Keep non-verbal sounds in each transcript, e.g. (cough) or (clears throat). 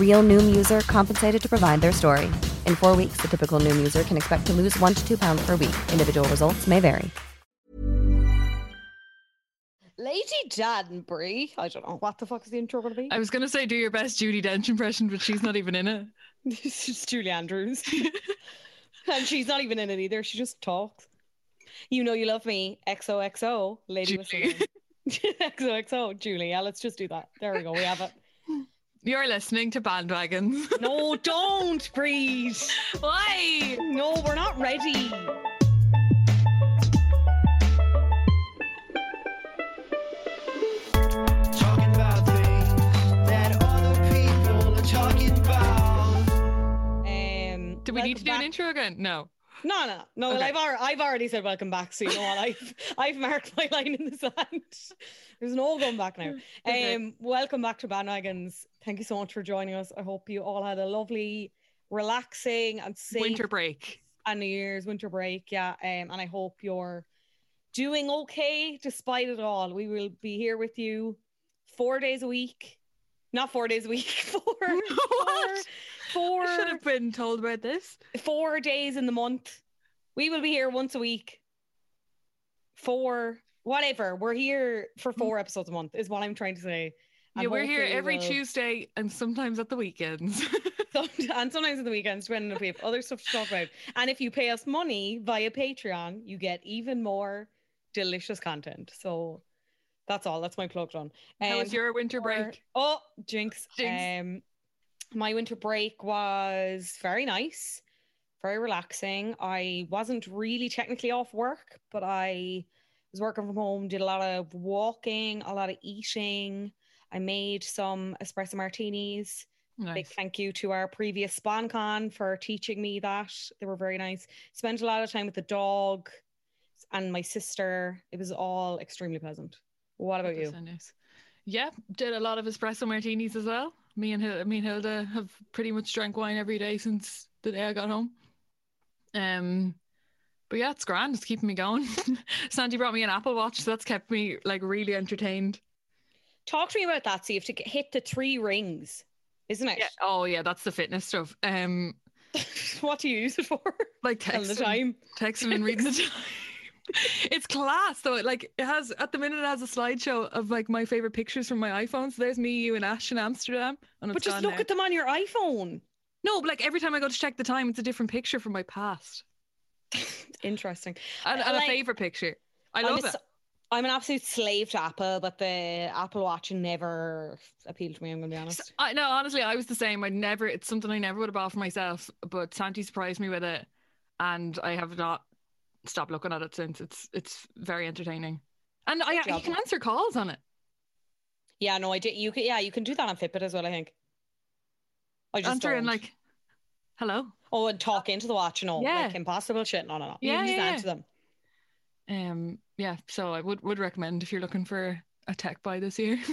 Real Noom user compensated to provide their story. In four weeks, the typical Noom user can expect to lose one to two pounds per week. Individual results may vary. Lady Danbury. I don't know what the fuck is the intro going to be. I was going to say do your best Judi Dench impression, but she's not even in it. (laughs) This is Julie Andrews. (laughs) and she's not even in it either. She just talks. You know you love me. XOXO, Lady Julie. (laughs) XOXO, Julie. Yeah, let's just do that. There we go. We have it. You're listening to Bandwagons. (laughs) No, don't breathe. Why? No, we're not ready. Talking about things that other people are talking about. Um, Do we need to do welcome an intro again? No. No, no, no. Well, Okay. I've, already, I've already said welcome back, so you know what? (laughs) I've I've marked my line in the sand. (laughs) There's no going back now. Okay. Um, welcome back to Bandwagons. Thank you so much for joining us. I hope you all had a lovely, relaxing, and safe Winter break. and New Year's winter break. Yeah, um, and I hope you're doing okay despite it all. We will be here with you four days a week. Not four days a week. (laughs) Four, four, (laughs) What? four, I should have been told about this. four days in the month. We will be here once a week. Four, whatever. We're here for four episodes a month, is what I'm trying to say. Yeah, we're here every we'll- Tuesday and sometimes at the weekends. (laughs) and sometimes at the weekends, depending if we have other stuff to talk about. And if you pay us money via Patreon, you get even more delicious content. So that's all. That's my plug done. How was Um, your winter or- break? Oh, jinx. Jinx. Um, my winter break was very nice, very relaxing. I wasn't really technically off work, but I was working from home, did a lot of walking, a lot of eating. I made some espresso martinis. Big thank you to our previous SpawnCon for teaching me that. They were very nice. Spent a lot of time with the dog and my sister. It was all extremely pleasant. What about you? Nice. Yeah, did a lot of espresso martinis as well. Me and Hil- me and Hilda have pretty much drank wine every day since the day I got home. Um, but yeah, it's grand. It's keeping me going. (laughs) Sandy brought me an Apple Watch, so that's kept me like really entertained. Talk to me about that. See if to get- hit the three rings, isn't it? Yeah. Oh yeah, that's the fitness stuff. Um, (laughs) what do you use it for? like (laughs) Tell the texting, time. texting and reading the time. (laughs) It's class though. Like it has at the minute it has a slideshow of like my favorite pictures from my iPhone. So there's me, you, and Ash in Amsterdam. And But just look now. at them on your iPhone. No, but like every time I go to check the time, it's a different picture from my past Interesting. and, and like- a favorite picture. I love a it. I'm an absolute slave to Apple, but the Apple Watch never appealed to me. I'm going to be honest. I no, honestly, I was the same. I never. It's something I never would have bought for myself. But Santi surprised me with it, and I have not stopped looking at it since. It's it's very entertaining, and I Good you can answer calls on it. Yeah, no, I did. You can, yeah, you can do that on Fitbit as well. I think. I just Answer and don't. like, hello. oh, and talk into the watch. No, Yeah. like impossible shit. No, no, no. Yeah, you can just yeah, answer them. Um, yeah. So I would would recommend if you're looking for a tech buy this year. (laughs)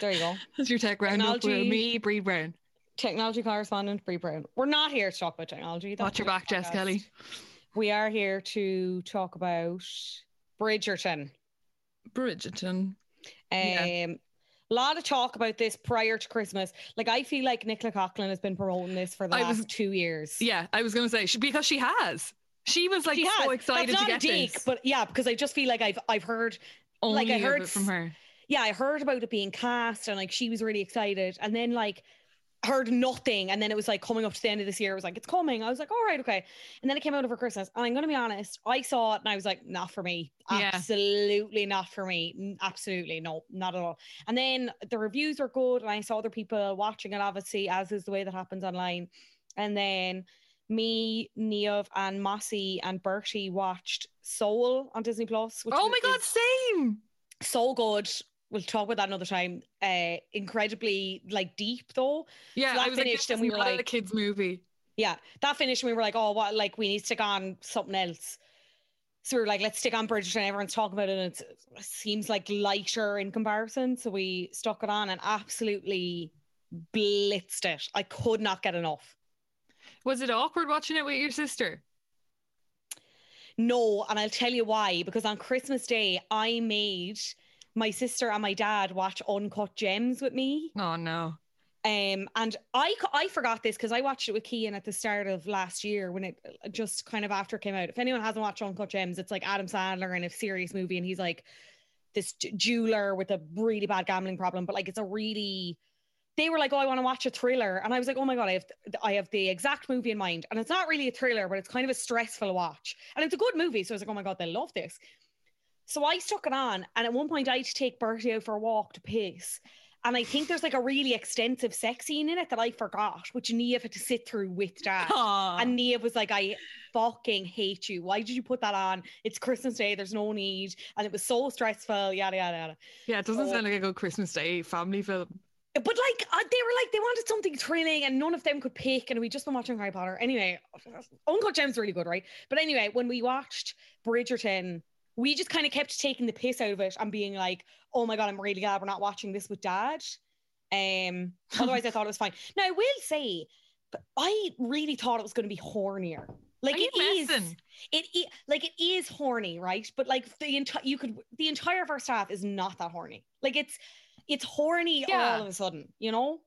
There you go. That's your tech roundup with Technology. me, Bree Brown. Technology correspondent Brie Brown. We're not here to talk about technology. That's Watch your back, the Jess. Kelly. We are here to talk about Bridgerton. Bridgerton. Um, Yeah. a lot of talk about this prior to Christmas. Like I feel like Nicola Coughlan has been promoting this for the I last was- two years. Yeah, I was going to say she, because she has. She was like she has. so excited That's to get dig, this. but yeah, because I just feel like I've I've heard Only like, I heard from her. yeah, I heard about it being cast and like she was really excited. And then like heard nothing. And then it was like coming up to the end of this year, it was like, it's coming. I was like, all right, okay. And then it came out over Christmas. And I'm gonna be honest, I saw it and I was like, not for me. Yeah. Absolutely not for me. Absolutely no, not at all. And then the reviews were good, and I saw other people watching it, obviously, as is the way that happens online. And then me, Neve, and Mossy and Bertie watched Soul on Disney Plus. Oh my god, same. so good. We'll talk about that another time. Uh, incredibly like deep though. Yeah, that I was finished this and we were not a like- kids movie. Yeah, that finished and we were like, oh, what? Like we need to stick on something else. So we were like, let's stick on Bridgerton. Everyone's talking about it, and it's, it seems like lighter in comparison. So we stuck it on and absolutely blitzed it. I could not get enough. Was it awkward watching it with your sister? No, and I'll tell you why. Because on Christmas Day, I made my sister and my dad watch Uncut Gems with me. Oh no. Um, and I I forgot this because I watched it with Kian at the start of last year when it uh, just kind of after it came out. If anyone hasn't watched Uncut Gems, it's like Adam Sandler in a serious movie, and he's like this jeweler with a really bad gambling problem. But like, it's a really they were like, "Oh, I want to watch a thriller," and I was like, "Oh my god, I have I have the exact movie in mind." And it's not really a thriller, but it's kind of a stressful watch, and it's a good movie. So I was like, "Oh my god, they love this." So I stuck it on, and at one point I had to take Bertie out for a walk to piss. And I think there's like a really extensive sex scene in it that I forgot, which Neve had to sit through with Dad. Aw. And Neve was like, I fucking hate you. Why did you put that on? It's Christmas Day. There's no need. And it was so stressful, yada, yada, yada. yeah, it doesn't so- sound like a good Christmas Day family film. But like, uh, they were like, they wanted something thrilling and none of them could pick. And we just been watching Harry Potter. Anyway, Uncut Gem's really good, right? But anyway, when we watched Bridgerton, we just kind of kept taking the piss out of it and being like, oh my God, I'm really glad we're not watching this with dad. Um, (laughs) otherwise, I thought it was fine. Now, I will say, but I really thought it was going to be hornier. Like it is, messing? it, it like it is horny, right? But like the entire you could the entire first half is not that horny. Like it's it's horny Yeah. all of a sudden, you know?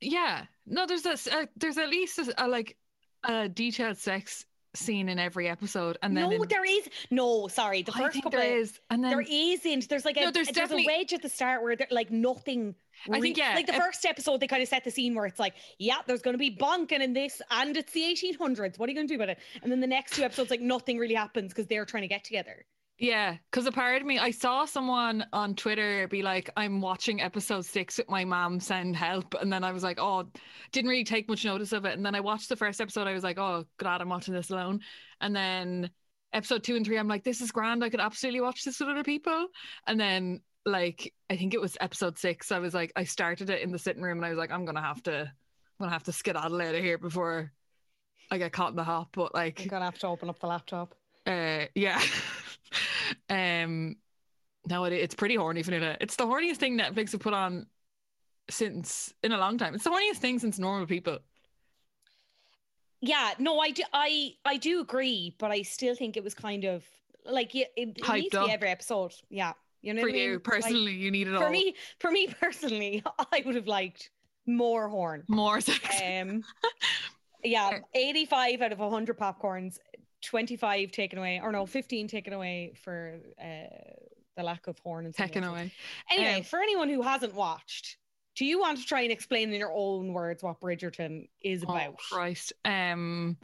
Yeah. No, there's a, uh, there's at least a, a, like a detailed sex scene in every episode, and then no, in- there is no. Sorry, the first couple there of, is, and then there isn't. There's like a No, there's there's, definitely- a wedge at the start where there, like nothing. I think, yeah, like the if- first episode, they kind of set the scene where it's like, yeah, there's going to be bonking in this, and it's the 1800s. What are you going to do about it? And then the next two episodes, like nothing really happens because they're trying to get together. Yeah, because a part of me, I saw someone on Twitter be like, I'm watching episode six with my mom, send help. And then I was like, oh, didn't really take much notice of it. And then I watched the first episode. I was like, oh, glad I'm watching this alone. And then episode two and three, I'm like, this is grand. I could absolutely watch this with other people. And then, like, I think it was episode six. I was like, I started it in the sitting room and I was like, I'm going to have to, I'm going to have to skedaddle out of here before I get caught in the hop. But like, I'm gonna have to open up the laptop. uh, yeah. (laughs) um, no, it, it's pretty horny, Vanilla. It's the horniest thing Netflix have put on since in a long time. It's the horniest thing since Normal People. Yeah, no, I do, I, I do agree, but I still think it was kind of like it, it, needs to be every episode. Yeah, you know For I you mean? Like, personally, you need it for all. me, for me (laughs) personally, I would have liked more horn. more sex. Um, (laughs) yeah, eighty-five out of hundred popcorns, twenty-five taken away, or no, fifteen taken away for uh, the lack of horn and Taken away. Anyway, Um, for anyone who hasn't watched, do you want to try and explain in your own words what Bridgerton is Oh about? Christ. Um.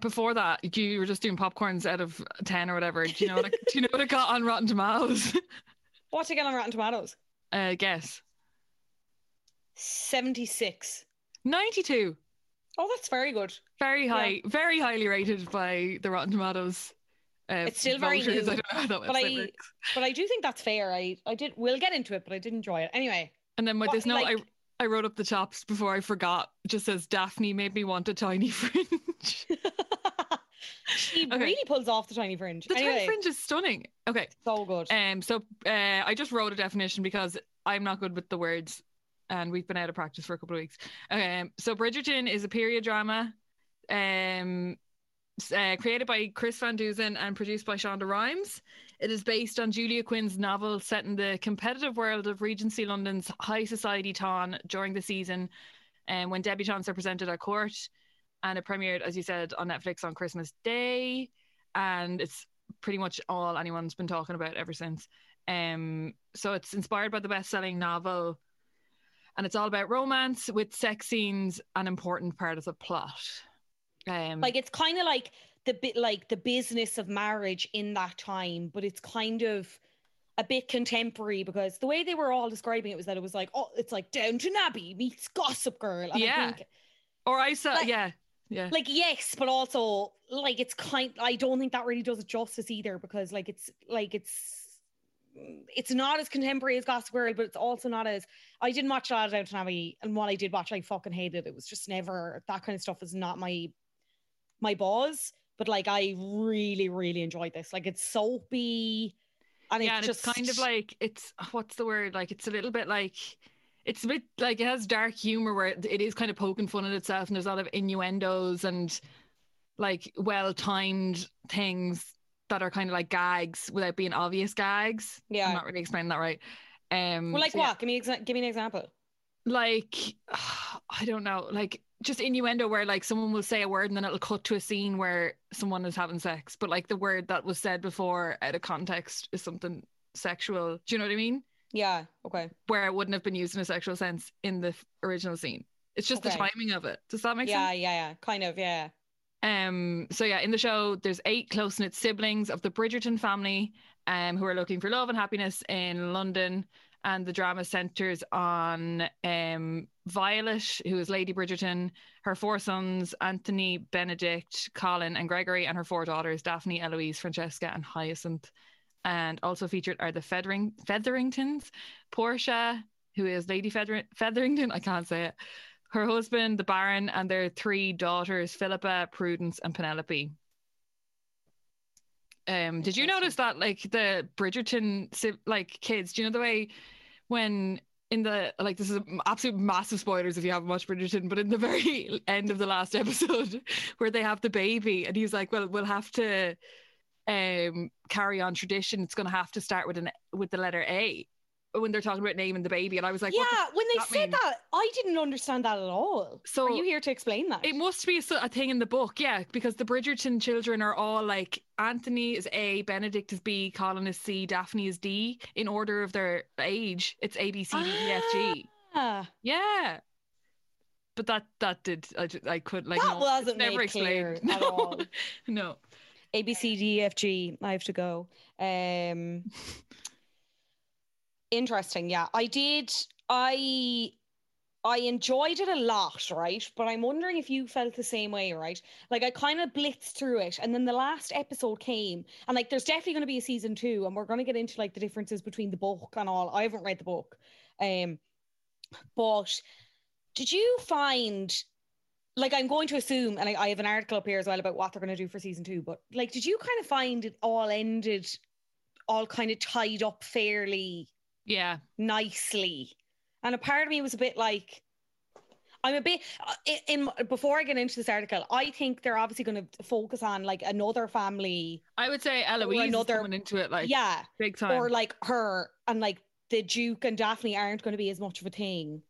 Before that, you were just doing popcorns out of ten or whatever. Do you know what? It, do you know what it got on Rotten Tomatoes? (laughs) What's it get on Rotten Tomatoes? uh, guess. 76. Ninety-two. Oh, that's very good. Very Yeah. high, very highly rated by the Rotten Tomatoes. Uh, It's still very voters. (laughs) new, I don't know how that but I- works. But I do think that's fair. I, I did, we'll get into it, but I did enjoy it. Anyway, And then with What, this note, like- I I wrote up the tops before I forgot. It just says Daphne made me want a tiny (laughs) fringe. (laughs) she Okay. really pulls off the tiny fringe. the anyway, tiny fringe is stunning. Okay, so good. um, so uh, I just wrote a definition because I'm not good with the words, and we've been out of practice for a couple of weeks. Um, so Bridgerton is a period drama, um, uh, created by Chris Van Dusen and produced by Shonda Rhimes. It is based on Julia Quinn's novel set in the competitive world of Regency London's high society town during the season and when debutantes are presented at court. And it premiered, as you said, on Netflix on Christmas Day. And it's pretty much all anyone's been talking about ever since. Um, so it's inspired by the best-selling novel, and it's all about romance with sex scenes, an important part of the plot. Um, Like it's kind of like the bit like the business of marriage in that time, but it's kind of a bit contemporary because the way they were all describing it was that it was like, oh, it's like Downton Abbey meets Gossip Girl. And Yeah. I think, or I saw, like- yeah, yeah, like yes, but also like it's kind. I don't think that really does it justice either because like it's like it's it's not as contemporary as Gossip Girl, but it's also not as. I didn't watch a lot of Downton Abbey, and what I did watch, I fucking hated. It It was just never that kind of stuff is not my my buzz. But like, I really, really enjoyed this. Like, it's soapy, and yeah, it's and just it's kind of like it's what's the word? Like it's a little bit like it's a bit like it has dark humor where it is kind of poking fun at itself, and there's a lot of innuendos and like well timed things that are kind of like gags without being obvious gags. Yeah. I'm not really explaining that right. Um, well, like so yeah, what? Give me exa- give me an example. like (sighs) I don't know, like just innuendo where like someone will say a word and then it'll cut to a scene where someone is having sex, but like the word that was said before out of context is something sexual. Do you know what I mean? Yeah. Okay. Where it wouldn't have been used in a sexual sense in the original scene. It's just the timing of it. Does that make Yeah. sense? Yeah. Yeah. Kind of. Yeah. Um, so yeah, in the show, there's eight close knit siblings of the Bridgerton family, um, who are looking for love and happiness in London, and the drama centers on um Violet, who is Lady Bridgerton, her four sons Anthony, Benedict, Colin, and Gregory, and her four daughters Daphne, Eloise, Francesca, and Hyacinth. And also featured are the Feathering Featheringtons, Portia, who is Lady Feather- Featherington, I can't say it, her husband, the Baron, and their three daughters, Philippa, Prudence, and Penelope. Um, did you notice that, like the Bridgerton, like kids? Do you know the way when in the like this is absolute massive spoilers if you haven't watched Bridgerton, but in the (laughs) very end of the last episode (laughs) where they have the baby, and he's like, "Well, we'll have to um carry on tradition. It's going to have to start with an with the letter A." When they're talking about naming the baby, and I was like, yeah. when they that said mean? that, I didn't understand that at all. So- are you here to explain that? It must be a, a thing in the book, yeah, because the Bridgerton children are all like Anthony is A, Benedict is B, Colin is C, Daphne is D in order of their age. It's A, B, C, D, E, F, G. Ah, Yeah. But that that did I, I could like That no, wasn't never explained. at no, all. (laughs) no. A B C D E F G. I have to go. Um, (laughs) interesting. Yeah, I did. I I enjoyed it a lot, right? But I'm wondering if you felt the same way, right? Like I kind of blitzed through it, and then the last episode came, and like there's definitely going to be a season two, and we're going to get into like the differences between the book and all. I haven't read the book, um, but did you find? Like I'm going to assume, and I, I have an article up here as well about what they're going to do for season two. But like, did you kind of find it all ended, all kind of tied up fairly Yeah. nicely. And a part of me was a bit like, I'm a bit uh, in, in before I get into this article. I think they're obviously going to focus on like another family, I would say Eloise another- is coming into it like yeah, big time. or like her and like the Duke and Daphne aren't going to be as much of a thing.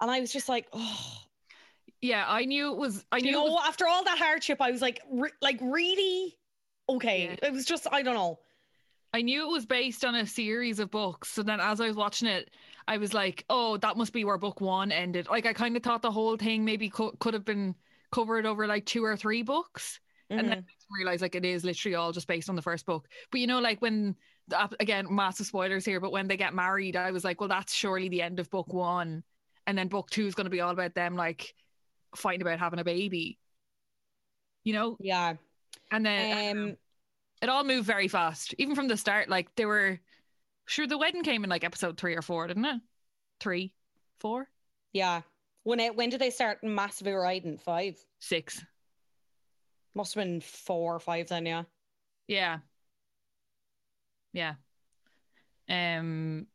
And I was just like, oh, yeah, I knew it was I knew it know, was after all that hardship, I was like, re- like really okay. It was just I don't know. I knew it was based on a series of books. So then as I was watching it, I was like, oh, that must be where book one ended. Like I kind of thought the whole thing maybe co- could have been covered over like two or three books. And then Mhm. I realized like it is literally all just based on the first book. But you know, like when again, massive spoilers here, but when they get married, I was like, well, that's surely the end of book one. And then book two is going to be all about them like fighting about having a baby. You know? yeah. And then Um, it all moved very fast, even from the start. Like they were sure the wedding came in like episode three or four, didn't it? Three, four, yeah. When it when did they start massively riding? Five. six. Must have been four or five then, yeah. Yeah. Yeah. Um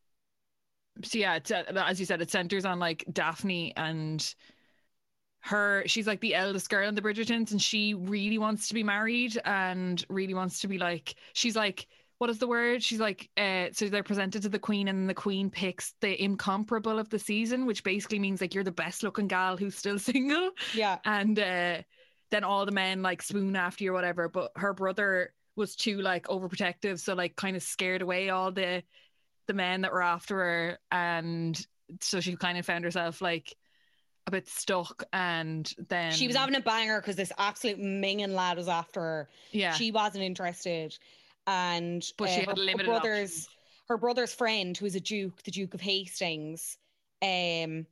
so yeah, it's, uh, as you said, it centers on like Daphne and her. She's like the eldest girl in the Bridgertons, and she really wants to be married and really wants to be like. She's like what is the word? She's like, uh, so they're presented to the queen, and the queen picks the incomparable of the season, which basically means like you're the best looking gal who's still (laughs) single. Yeah. And uh, then all the men like swoon after you or whatever. But her brother was too like overprotective, so like kind of scared away all the the men that were after her, and so she kind of found herself like a bit stuck. And then She was having a banger because this absolute minging lad was after her. yeah, She wasn't interested. And But she uh, had her, limited her brother's options. her brother's friend, who is a Duke, the Duke of Hastings, um,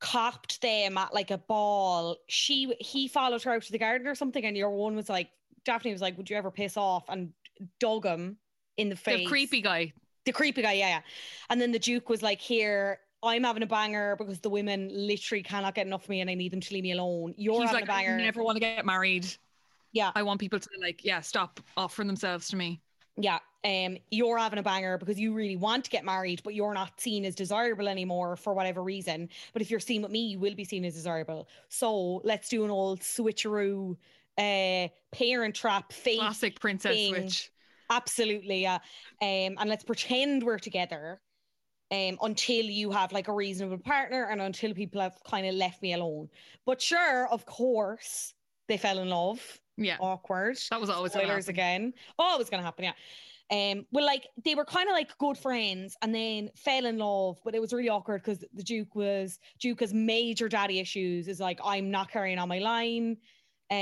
copped them at like a ball. She he followed her out to the garden or something, and your one was like Daphne was like, Would you ever piss off? And dug him in the face. the creepy guy. the creepy guy, yeah, yeah. And then the Duke was like, Here, I'm having a banger because the women literally cannot get enough of me and I need them to leave me alone. You're He's having like, a banger. I never want to get married. Yeah. I want people to like, yeah, stop offering themselves to me. Yeah, um, you're having a banger because you really want to get married, but you're not seen as desirable anymore for whatever reason. But if you're seen with me, you will be seen as desirable. So let's do an old switcheroo, uh, parent trap, fake, Classic princess thing. switch. absolutely, yeah. Um, and let's pretend we're together, um, until you have like a reasonable partner and until people have kind of left me alone. But sure, of course, they fell in love. Yeah. Awkward That was always spoilers again. Oh, it was gonna happen, yeah. Um, well, like they were kind of like good friends, and then fell in love, but it was really awkward because the Duke was Duke has major daddy issues. Is like I'm not carrying on my line,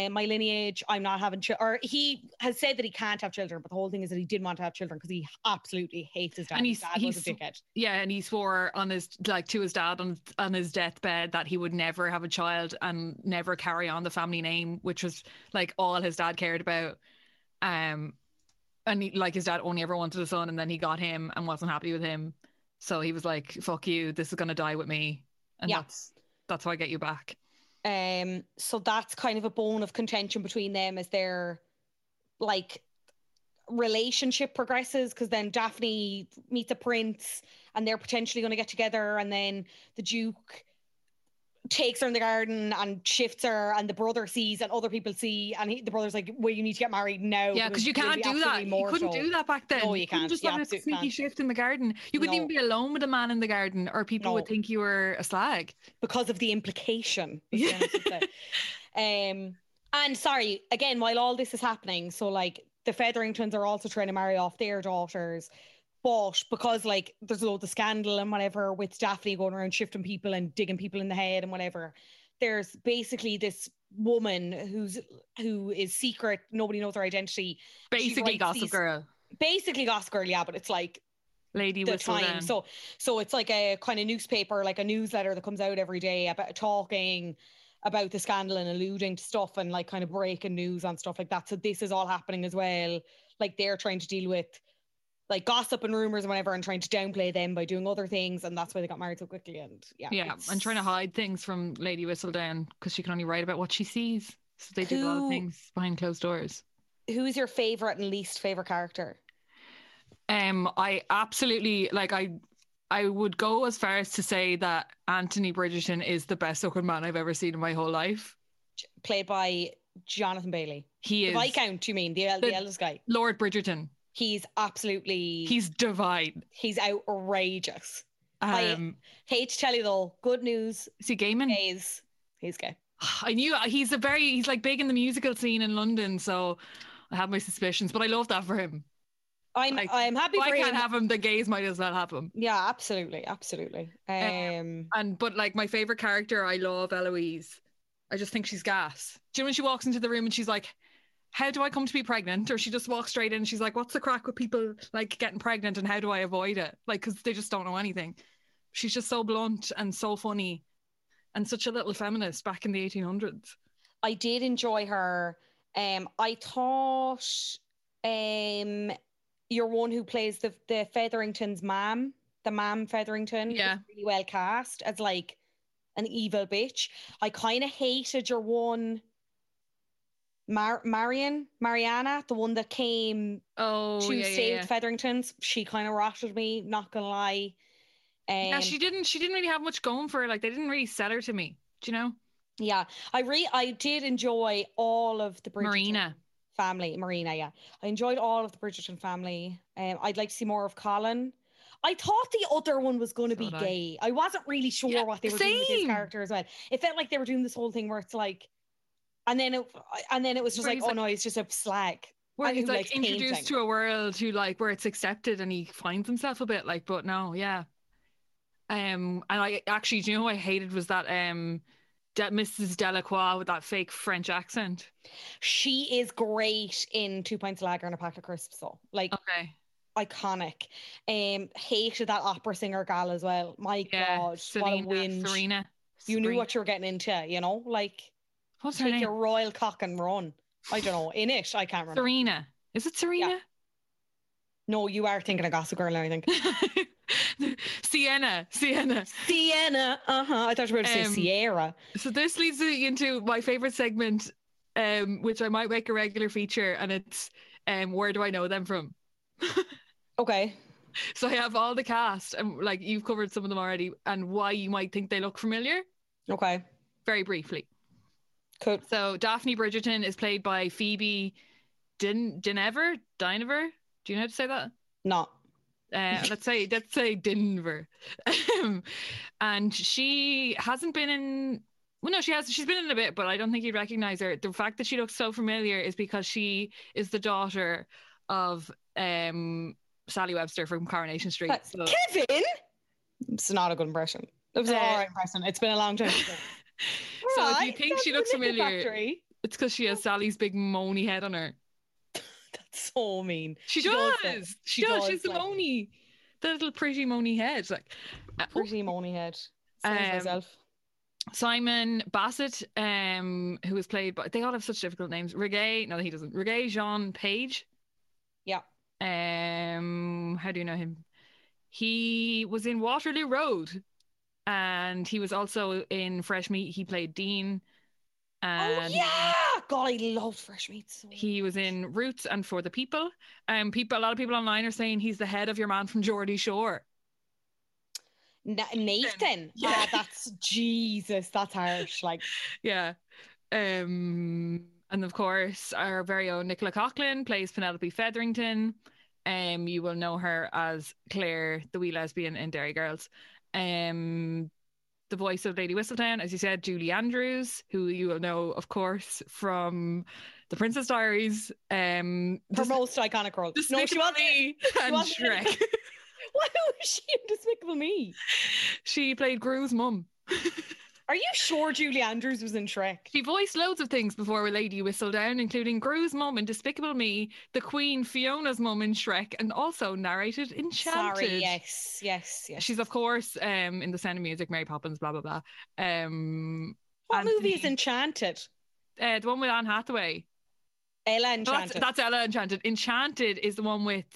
um, my lineage. I'm not having children. Or he has said that he can't have children, but the whole thing is that he did want to have children because he absolutely hates his dad. And his he's- dad was a dickhead. Yeah, and he swore on his like to his dad on on his deathbed that he would never have a child and never carry on the family name, which was like all his dad cared about. Um, and he, like his dad only ever wanted a son, and then he got him and wasn't happy with him, so he was like, "Fuck you, this is gonna die with me," and Yeah. that's that's how I get you back. Um, so that's kind of a bone of contention between them as their like relationship progresses because then Daphne meets a prince and they're potentially going to get together and then the Duke takes her in the garden and shifts her and the brother sees and other people see and he, the brother's like well you need to get married now Yeah, because you can't do that. You couldn't do that back then. No, you couldn't can't. Just have a sneaky can't. shift in the garden. You couldn't No. even be alone with a man in the garden, or people No. would think you were a slag. because of the implication. Yeah. what I should say. um, and sorry, again, while all this is happening, so like the Featheringtons are also trying to marry off their daughters, but because like there's a load of scandal and whatever with Daphne going around shifting people and digging people in the head and whatever, there's basically this woman who's who is secret, nobody knows her identity. Basically, Gossip these- Girl, Basically, Gossip Girl, yeah, but it's like Lady the time. Down. So so it's like a kind of newspaper, like a newsletter that comes out every day about talking about the scandal and alluding to stuff and like kind of breaking news and stuff like that. So this is all happening as well. Like they're trying to deal with like gossip and rumors and whatever and trying to downplay them by doing other things and that's why they got married so quickly and yeah. yeah, and trying to hide things from Lady Whistledown because she can only write about what she sees. So they do a lot of things behind closed doors. Who is your favorite and least favorite character? Um, I absolutely like. I I would go as far as to say that Anthony Bridgerton is the best looking man I've ever seen in my whole life. Played by Jonathan Bailey. He is. The is Viscount, you mean, the, the, The- eldest guy. Lord Bridgerton. He's absolutely He's divine. he's outrageous. I- Um, Hate to tell you though, good news is he gaming? is he's gay. (sighs) I knew he's a very he's like big in the musical scene in London, so I have my suspicions, but I love that for him. I'm Like, I'm happy If I can't him. have him, the gays might as well have him. yeah, absolutely, absolutely. Um, And but like my favorite character, I love Eloise. I just think she's gas. Do you know when she walks into the room and she's like, "How do I come to be pregnant?" Or she just walks straight in and she's like, "What's the crack with people like getting pregnant and how do I avoid it?" Like because they just don't know anything. She's just so blunt and so funny, and such a little feminist back in the 1800s. I did enjoy her. Um, I thought um, you're one who plays the the Featherington's mom, the mom Featherington, Yeah. really well cast as like an evil bitch. I kind of hated your one. Mar- Marion, Mariana, the one that came Oh to yeah, yeah. Featheringtons. She kind of rotted me, not gonna lie. Um, yeah, she didn't. She didn't really have much going for her. Like they didn't really sell her to me. Do you know? yeah, I re I did enjoy all of the Bridgerton. Marina. family, Marina. Yeah, I enjoyed all of the Bridgerton family. Um, I'd like to see more of Colin. I thought the other one was going to So be did I. gay. I wasn't really sure Yeah, what they were doing with his same. character as well. It felt like they were doing this whole thing where it's like, and then it, and then it was just Where like, oh no, he's just a slag. Where he's like introduced painting. to a world who like where it's accepted and he finds himself a bit like, but no, yeah. Um, and I actually, do you know what I hated was that um, De- Mrs. Delacroix with that fake French accent. She is great in Two Pints of Lager and a Pack of Crisps, though. Like Okay, iconic. Um, hated that opera singer gal as well. My yeah, God, Selena, what a. Serena. You knew what you were getting into, you know? Like What's her take name? your royal cock and run. I don't know. In it, I can't remember. Serena. Is it Serena? No, you are thinking of Gossip Girl, I think. (laughs) Sienna, Sienna. Sienna. Uh huh. I thought you were going to Um, say Sierra. So this leads me into my favorite segment, um, which I might make a regular feature, and it's um, where do I know them from? (laughs) Okay. So I have all the cast, and like you've covered some of them already, and why you might think they look familiar. Okay. Very briefly. Cool. So Daphne Bridgerton is played by Phoebe Din Dynevor. Dynevor. Do you know how to say that? No. Uh, (laughs) let's say let's say Denver, Um, and she hasn't been in. Well, no, she has. She's been in a bit, but I don't think you'd recognize her. The fact that she looks so familiar is because she is the daughter of um, Sally Webster from Coronation Street. Uh, So, Kevin. It's not a good impression. It was an Uh, all right impression. It's been a long time. (laughs) so if you think she looks familiar, it's because she has Sally's big moany head on her. (laughs) That's so mean. She, She does. does. She, She does. does, She's the like- moany, the little pretty moany head. Like, uh, oh, Pretty moany head. Um, myself. Simon Basset, um, who was played by they all have such difficult names. Reggae, no, he doesn't. Regé-Jean Page. Yeah. Um, how do you know him? He was in Waterloo Road, and he was also in Fresh Meat. He played Dean, Oh and yeah. God, I loved fresh meat. So he was in Roots and For the People. Um, people, a lot of people online are saying he's the head of your man from Geordie Shore. Na- Nathan. Yeah. (laughs) Yeah, that's Jesus. That's harsh. Like, Yeah. Um, and of course, our very own Nicola Coughlan plays Penelope Featherington. Um, you will know her as Claire, the wee lesbian in Derry Girls. Um, the voice of Lady Whistledown, as you said, Julie Andrews, who you will know, of course, from The Princess Diaries. Um, her most iconic role. No, she Despicable wasn't. Me and wasn't. Shrek. (laughs) Why was she in Despicable Me? she played Gru's mum. (laughs) Are you sure Julie Andrews was in Shrek? She voiced loads of things before a Lady Whistledown, including Gru's mum in Despicable Me, the Queen Fiona's mum in Shrek, and also narrated Enchanted. Sorry. Yes. Yes. Yes. She's of course um in The Sound of Music, Mary Poppins, blah blah blah. Um, what movie is Enchanted? uh, the one with Anne Hathaway. Ella No, that's, Enchanted. that's Ella Enchanted. Enchanted is the one with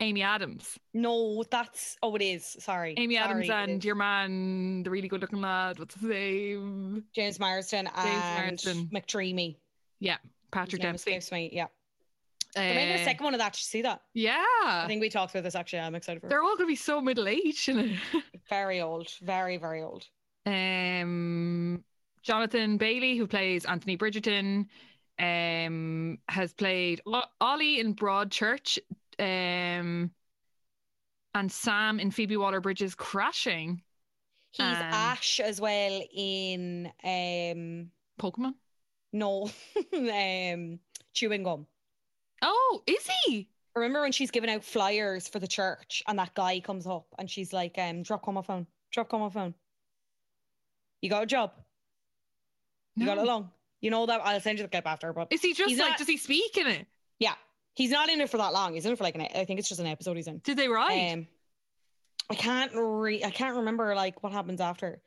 Amy Adams. No, that's oh, it is. Sorry, Amy Adams Sorry, it and your man, the really good-looking lad. What's his name? James Marsden and Marsden. McDreamy. Yeah, Patrick His Dempsey. me. Yeah, they're making a Uh, second one of that. Did you see that? Yeah, I think we talked about this actually. I'm excited for. they're all going to be so middle-aged. You (laughs) know? Very old, very very old. Um, Jonathan Bailey, who plays Anthony Bridgerton, um, has played Ollie in Broadchurch, um, and Sam in Phoebe Waller-Bridge's Crashing. He's Um, Ash as well in um Pokemon. no (laughs) um chewing gum. Oh, is he? Remember when she's giving out flyers for the church and that guy comes up and she's like, um, drop on my phone, drop on my phone. You got a job. You got it No. along. You know that I'll send you the clip after, but Is he just like? not- Does he speak in it? yeah, he's not in it for that long. He's in it for like an. I think it's just an episode he's in. Did they write? Um, I can't re- I can't remember like what happens after.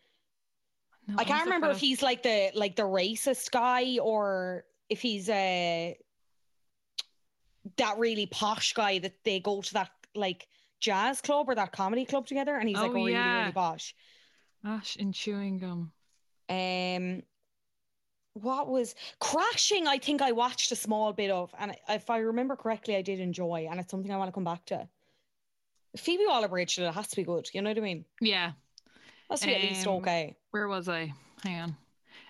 No, I can't remember if he's like the like the racist guy or if he's uh that really posh guy that they go to that like jazz club or that comedy club together and he's like Oh, really yeah. really posh. Ash in chewing gum. Um, what was crashing? I think I watched a small bit of, and if I remember correctly, I did enjoy, and it's something I want to come back to. Phoebe Waller-Bridge, it has to be good. You know what I mean? Yeah. To be at least Um, okay. Where was I? Hang on.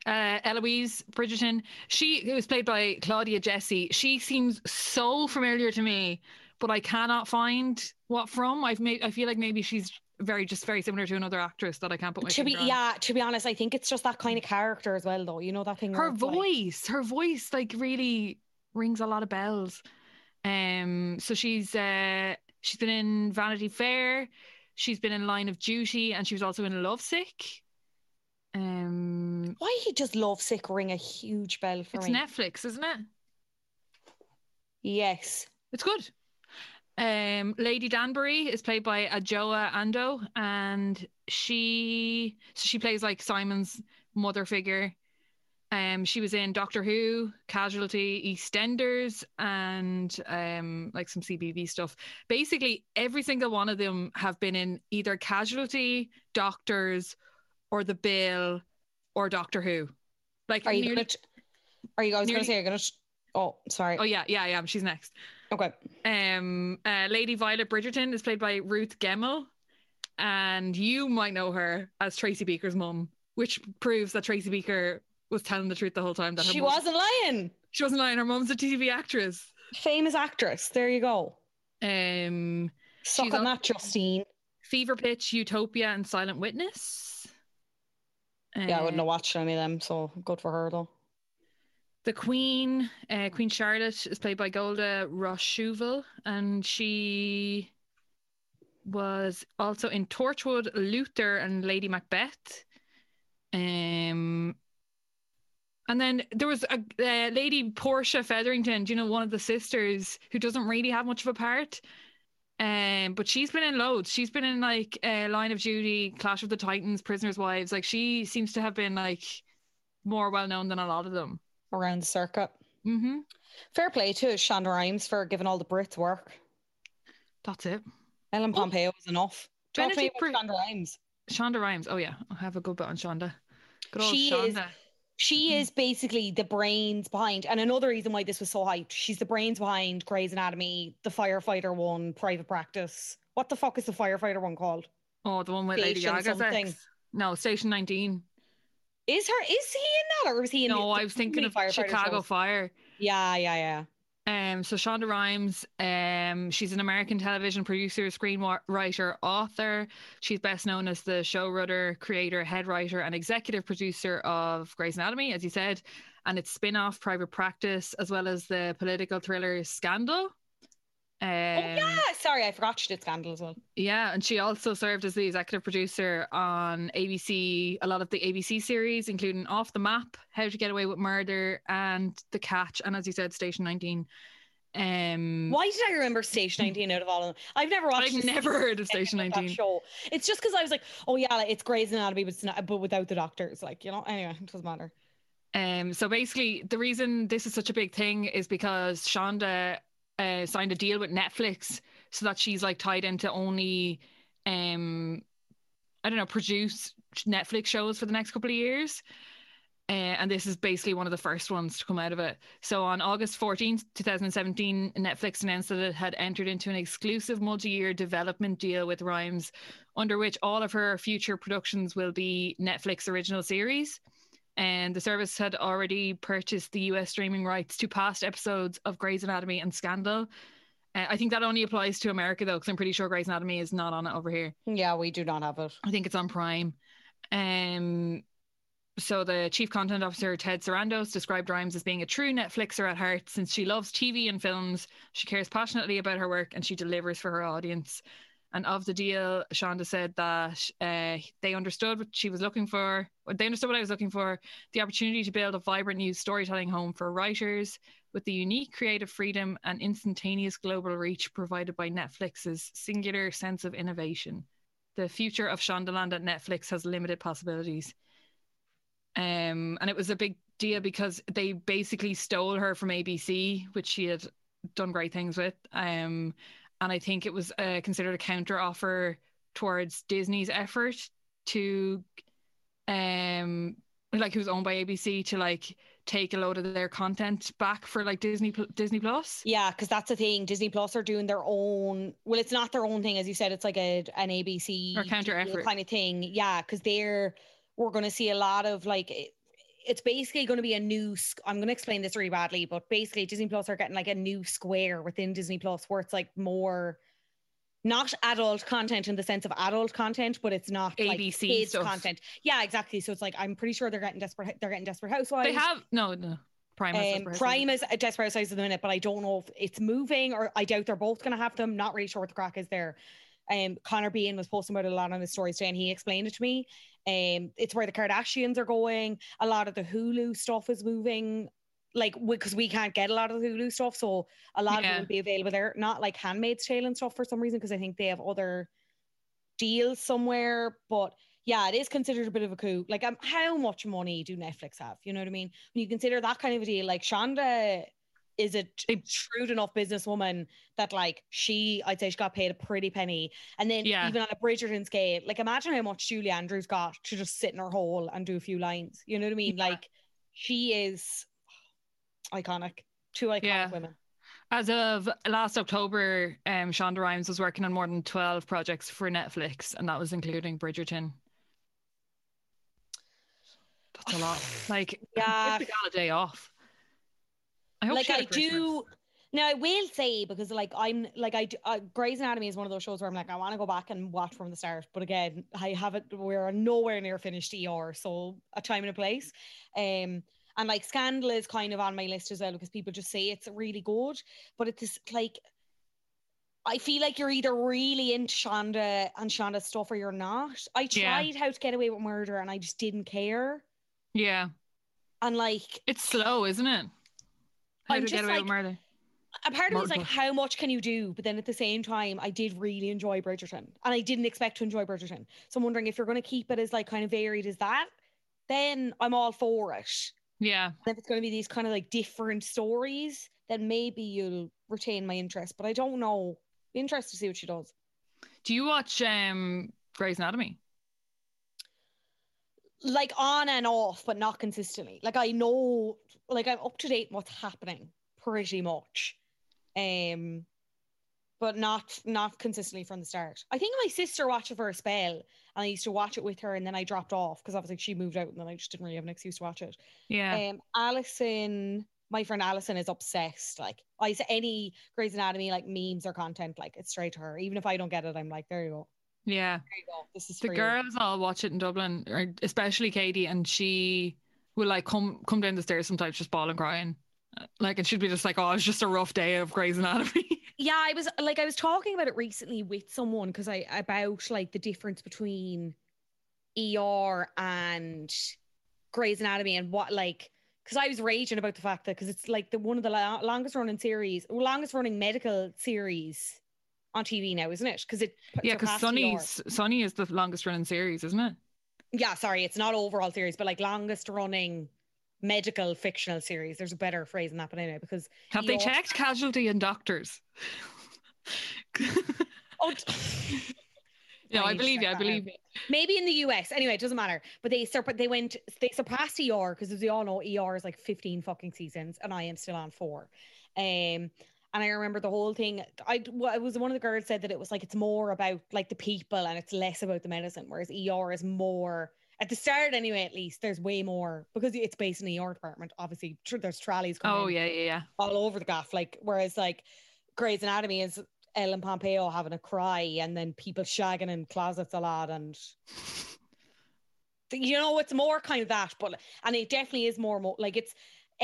Uh, Eloise Bridgerton. She was played by Claudia Jessie. She seems so familiar to me, but I cannot find what from. I've made. I feel like maybe she's very just very similar to another actress that I can't put my To be on. yeah, to be honest, I think it's just that kind of character as well, though. You know that thing. her it's like- voice her voice like really rings a lot of bells um so she's uh she's been in vanity fair she's been in line of duty and she was also in lovesick um Why he just love sick ring a huge bell for me? it's me. netflix isn't it yes. it's good um lady danbury is played by Adjoa Andoh and she so she plays like simon's mother figure um she was in doctor who casualty eastenders and um like some cbb stuff basically every single one of them have been in either casualty doctors or the bill or doctor who like Are you nearly- gonna? Are you? Nearly- gonna say you're gonna. Oh, sorry. oh yeah yeah yeah she's next Okay. Um, uh, Lady Violet Bridgerton is played by Ruth Gemmell, and you might know her as Tracy Beaker's mum, which proves that Tracy Beaker was telling the truth the whole time. That her She mum- wasn't lying. She wasn't lying. Her mum's a TV actress. Famous actress. There you go. Um, Suck on- that, Justine. Fever Pitch, Utopia, and Silent Witness. Yeah, I wouldn't Uh, have watched any of them, so good for her though. The Queen, uh, Queen Charlotte, is played by Golda Rosheuvel, and she was also in Torchwood, Luther, and Lady Macbeth. Um, and then there was a uh, Lady Portia Featherington, you know, one of the sisters who doesn't really have much of a part. Um, but she's been in loads. She's been in like uh, Line of Duty, Clash of the Titans, Prisoners' Wives. Like she seems to have been like more well known than a lot of them. Around the circuit. Mm-hmm. Fair play to Shonda Rhimes for giving all the Brits work. That's it. Ellen Oh. Pompeo was enough. Talk to me about Shonda Rhimes. Shonda Rhimes. Oh yeah, I'll have a good bit on Shonda. Good old She is- Shonda. She is basically the brains behind, and another reason why this was so hyped. She's the brains behind Grey's Anatomy, the firefighter one, Private Practice. What the fuck is the firefighter one called? Oh, the one with Lady Station Gaga's something. ex. No, Station 19. Is her? Is he in that, or is he in? No, the- I was thinking of Chicago shows? Fire. Yeah, yeah, yeah. Um, so Shonda Rhimes, um, she's an American television producer, screenwriter, author. She's best known as the showrunner, creator, head writer, and executive producer of Grey's Anatomy, as you said, and its spin-off Private Practice, as well as the political thriller Scandal. Um, oh yeah, sorry, I forgot she did Scandal as well. Yeah, and she also served as the executive producer on ABC, a lot of the ABC series, including Off the Map, How to Get Away with Murder, and The Catch, and as you said, Station 19. Um, Why did I remember Station 19 out of all of them? I've never watched. I've never heard of Station 19. show. It's just because I was like, oh yeah, like, it's Grey's Anatomy, but it's not, but without the doctors, like you know. Anyway, it doesn't matter. Um, so basically, the reason this is such a big thing is because Shonda uh, signed a deal with Netflix so that she's like tied into only, um, I don't know, produce Netflix shows for the next couple of years. Uh, and this is basically one of the first ones to come out of it. So on August 14th, 2017, Netflix announced that it had entered into an exclusive multi year development deal with Rhimes, under which all of her future productions will be Netflix original series. And the service had already purchased the US streaming rights to past episodes of Grey's Anatomy and Scandal. Uh, I think that only applies to America though, because I'm pretty sure Grey's Anatomy is not on it over here. Yeah, we do not have it. I think it's on Prime. Um, so the chief content officer Ted Sarandos described Rhimes as being a true Netflixer at heart. Since she loves TV and films, she cares passionately about her work and she delivers for her audience. And of the deal, Shonda said that uh, they understood what she was looking for. They understood what I was looking for: the opportunity to build a vibrant new storytelling home for writers with the unique creative freedom and instantaneous global reach provided by Netflix's singular sense of innovation the future of Shondaland at Netflix has limited possibilities. Um, and it was a big deal because they basically stole her from ABC, which she had done great things with. Um, and I think it was uh, considered a counter offer towards Disney's effort to, um, like it was owned by ABC to like take a load of their content back for like Disney Disney Plus. Yeah, because that's the thing. Disney Plus are doing their own. Well, it's not their own thing, as you said. It's like a an ABC Or counter effort. kind of thing. Yeah, because they're we're going to see a lot of like. It, it's basically going to be a new. i'm going to explain this really badly, but basically Disney Plus are getting like a new square within Disney Plus where it's like more. Not adult content in the sense of adult content, but it's not like ABC kids stuff. content. Yeah, exactly. So it's like I'm pretty sure they're getting desperate. They're getting Desperate Housewives. They have no, no. Prime. Um, Desperate Prime is a Desperate Housewives at the minute, but I don't know if it's moving or I doubt they're both going to have them. Not really sure what the crack is there. Um, Connor Bean was posting about it a lot on his stories today, and he explained it to me. Um, it's where the Kardashians are going. A lot of the Hulu stuff is moving, like because we can't get a lot of the Hulu stuff, so a lot of Yeah. it will be available there. Not like Handmaid's Tale and stuff for some reason, because I think they have other deals somewhere. But yeah, it is considered a bit of a coup. Like, um, how much money do Netflix have? You know what I mean? When you consider that kind of a deal, like Shonda is a t- shrewd enough businesswoman that like she I'd say she got paid a pretty penny. And then Yeah. even on a Bridgerton scale, like imagine how much Julie Andrews got to just sit in her hole and do a few lines. You know what I mean? Yeah. Like she is iconic. Two iconic Yeah. women. As of last October, um, Shonda Rhimes was working on more than 12 projects for Netflix, and that was including Bridgerton. That's a lot. (sighs) Like, Yeah. give the gal a day off. I hope like I do. Now I will say because like I'm like I do, uh, Grey's Anatomy is one of those shows where I'm like I want to go back and watch from the start, but again I haven't. We're nowhere near finished ER, so a time and a place. Um, and like Scandal is kind of on my list as well because people just say it's really good, but it's just, like. I feel like you're either really into Shonda and Shonda's stuff or you're not. I Yeah. tried How to Get Away with Murder and I just didn't care. Yeah. And like It's slow, isn't it? How I'm just get away with like- murder. a part of me is like, how much can you do? But then at the same time, I did really enjoy Bridgerton, and I didn't expect to enjoy Bridgerton. So I'm wondering if you're going to keep it as like kind of varied as that, then I'm all for it. Yeah. And if it's going to be these kind of like different stories, then maybe you'll retain my interest. But I don't know. Be interested to see what she does. Do you watch um Grey's Anatomy? Like on and off, but not consistently. Like I know, like I'm up to date what's happening pretty much. Um, but not not consistently from the start. I think my sister watched it for a spell, and I used to watch it with her, and then I dropped off because obviously she moved out, and then I just didn't really have an excuse to watch it. Yeah. Um, Alison, my friend Alison is obsessed. Like I say, any Grey's Anatomy like memes or content, like it's straight to her. Even if I don't get it, I'm like, there you go, yeah. there you go. This is The for you." girls all watch it in Dublin, especially Katie, and she will like come come down the stairs sometimes just bawling crying. Like and she'd be just like, Oh, it's just a rough day of Grey's Anatomy. (laughs) Yeah, I was like I was talking about it recently with someone because I about like the difference between ER and Grey's Anatomy and what like because I was raging about the fact that because it's like the one of the la- longest running series, longest running medical series on TV now, isn't it? Because it yeah, because. Sunny's Sunny is the longest running series, isn't it? yeah, sorry, it's not overall series, but like longest running medical fictional series. There's a better phrase than that, but anyway, because Have they checked casualty and doctors? (laughs) oh. no, I I believe you. I believe you. maybe in the US. Anyway, it doesn't matter. But they sur- they went they surpassed ER because as we all know, ER is like 15 fucking seasons, and I am still on four. Um and I remember the whole thing. I well, it was one of the girls said that it was like it's more about like the people and it's less about the medicine, whereas ER is more at the start anyway. At least there's way more because it's based in the ER department. Obviously, tr- there's trolleys coming Oh yeah, yeah, yeah. all over the gaff. Like whereas like Grey's Anatomy is Ellen Pompeo having a cry and then people shagging in closets a lot and (laughs) you know it's more kind of that but and it definitely is more mo- like it's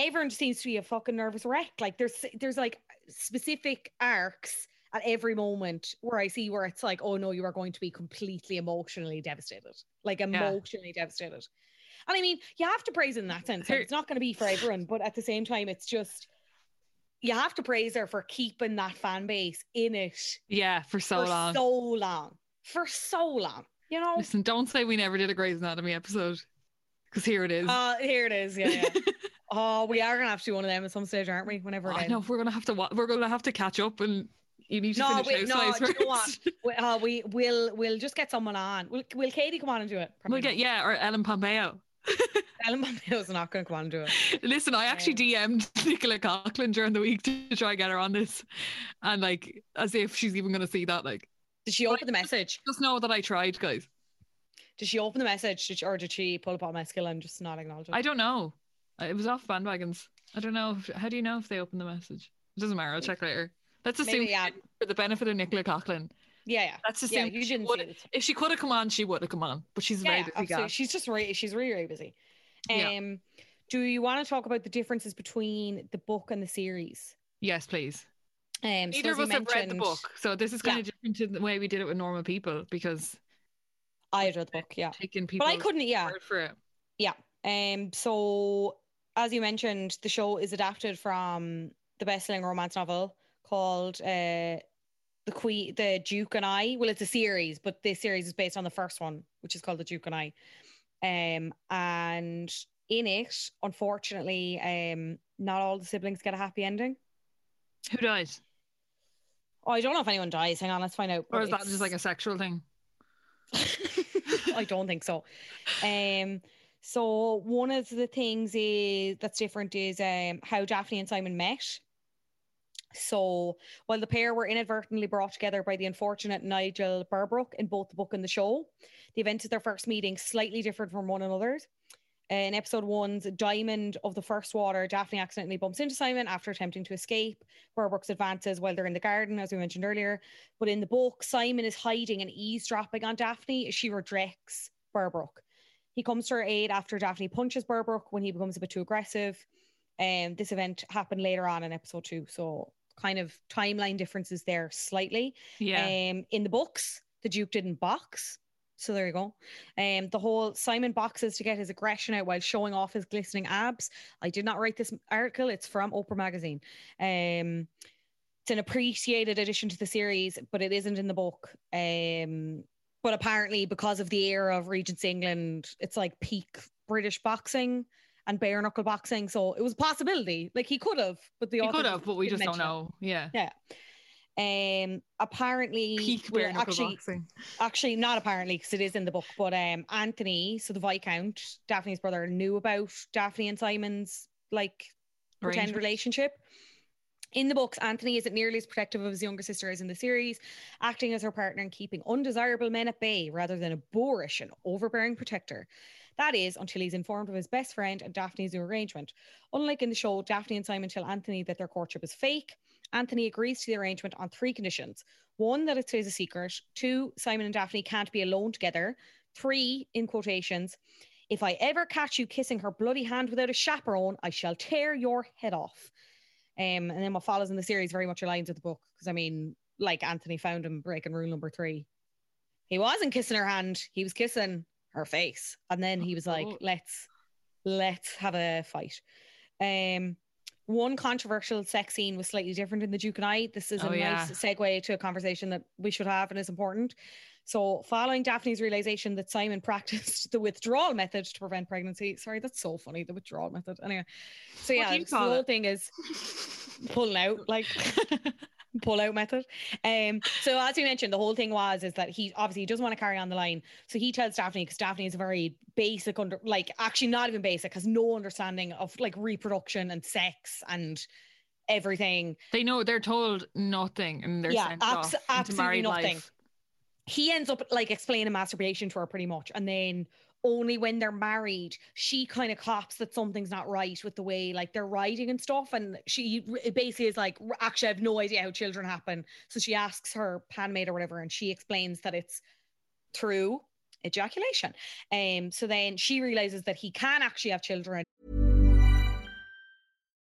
everyone seems to be a fucking nervous wreck like there's there's like specific arcs at every moment where I see where it's like oh no you are going to be completely emotionally devastated like emotionally devastated and I mean you have to praise in that sense like, it's not going to be for everyone but at the same time it's just you have to praise her for keeping that fan base in it Yeah, for so for long. so long for so long you know Listen, don't say we never did a Grey's Anatomy episode. Because here it is. Uh, here it is. Yeah, yeah. (laughs) oh, we are gonna have to do one of them at some stage, aren't we? Whenever I know we're gonna have to wa- we're gonna have to catch up and you need to No, finish wait, no, do you know. We, uh, we will we'll just get someone on. Will, will Katie come on and do it? We'll get not. yeah, or Ellen Pompeo. (laughs) Ellen Pompeo's not going to come on and do it. Listen, I actually DM'd (laughs) Nicola Coughlan during the week to try and get her on this, and like as if she's even gonna see that. Like, Did she open the message? just know that I tried, guys. Did she open the message, did she, or did she pull up on my skill and just not acknowledge it? I don't know. Uh, It was off bandwagons. I don't know. If, how do you know if they opened the message? It doesn't matter. I'll check later. Let's assume Maybe, yeah. for the benefit of Nicola Coughlan. Yeah, yeah. Let's Yeah, you she didn't it. if she could have come on, she would have come on. But she's Yeah, very busy absolutely. She's just really, she's really, really busy. Um, Yeah. do you want to talk about the differences between the book and the series? Yes, please. Um, so Neither as of us have read the book, so this is kind Yeah. of different to the way we did it with normal people because I had read the book, yeah, taking people. but I couldn't. Yeah, for it. Yeah. Um. So, as you mentioned, the show is adapted from the best-selling romance novel called uh, "The Queen, The Duke and I." Well, it's a series, but this series is based on the first one, which is called "The Duke and I." Um. And in it, unfortunately, um, not all the siblings get a happy ending. Who died? Oh, I don't know if anyone dies. Hang on, let's find out. Or is that just like a sexual thing? (laughs) I don't think so. Um, so one of the things is that's different is um how Daphne and Simon met. So while the pair were inadvertently brought together by the unfortunate Nigel Berbrooke in both the book and the show, the events of their first meeting slightly differed from one another's. In episode one's Diamond of the First Water, Daphne accidentally bumps into Simon after attempting to escape. Berbrooke's advances while they're in the garden, as we mentioned earlier. But in the book, Simon is hiding and eavesdropping on Daphne as she rejects Berbrooke. He comes to her aid after Daphne punches Berbrooke when he becomes a bit too aggressive. And this event happened later on in episode two. So kind of timeline differences there slightly. Yeah. Um, in the books, the Duke didn't box. So there you go. Um, the whole Simon boxes to get his aggression out while showing off his glistening abs. I did not write this article. It's from Oprah magazine. Um, it's an appreciated addition to the series, but it isn't in the book. Um, but apparently, because of the era of Regents England, it's like peak British boxing and bare knuckle boxing. So it was a possibility. Like he could have, but the he could have, but we just don't mention it. know. Yeah. Yeah. Um. Apparently, Peak bare knuckle actually, boxing. actually not apparently because it is in the book. But um, Anthony, so the Viscount, Daphne's brother, knew about Daphne and Simon's like pretend relationship. In the books, Anthony isn't nearly as protective of his younger sister as in the series, acting as her partner and keeping undesirable men at bay rather than a boorish and overbearing protector. That is until he's informed of his best friend and Daphne's new arrangement. Unlike in the show, Daphne and Simon tell Anthony that their courtship is fake. Anthony agrees to the arrangement on three conditions one, that it stays a secret, two, Simon and Daphne can't be alone together, three, in quotations, if I ever catch you kissing her bloody hand without a chaperone, I shall tear your head off. Um, and then what follows in the series very much aligns with the book because I mean, like Anthony found him breaking rule number three. He wasn't kissing her hand; he was kissing her face, and then he was like, Oh. "Let's let's have a fight." Um, one controversial sex scene was slightly different in the Duke and I. This is a Oh, nice yeah. segue to a conversation that we should have and is important. So, following Daphne's realization that Simon (laughs) practiced the withdrawal method to prevent pregnancy, sorry, that's so funny, the withdrawal method. Anyway, so yeah, the whole it? thing is pulling out, like (laughs) pull out method. Um, so as you mentioned, the whole thing was is that he obviously he doesn't want to carry on the line. So he tells Daphne because Daphne is a very basic under like actually not even basic, has no understanding of like reproduction and sex and everything. They know they're told nothing and they're Yeah, sent abs- off absolutely nothing. life. He ends up like explaining masturbation to her pretty much and then only when they're married she kind of cops that something's not right with the way like they're writing and stuff and she basically is like actually i have no idea how children happen. So she asks her handmaid or whatever and she explains that it's through ejaculation. Um so then she realizes that he can actually have children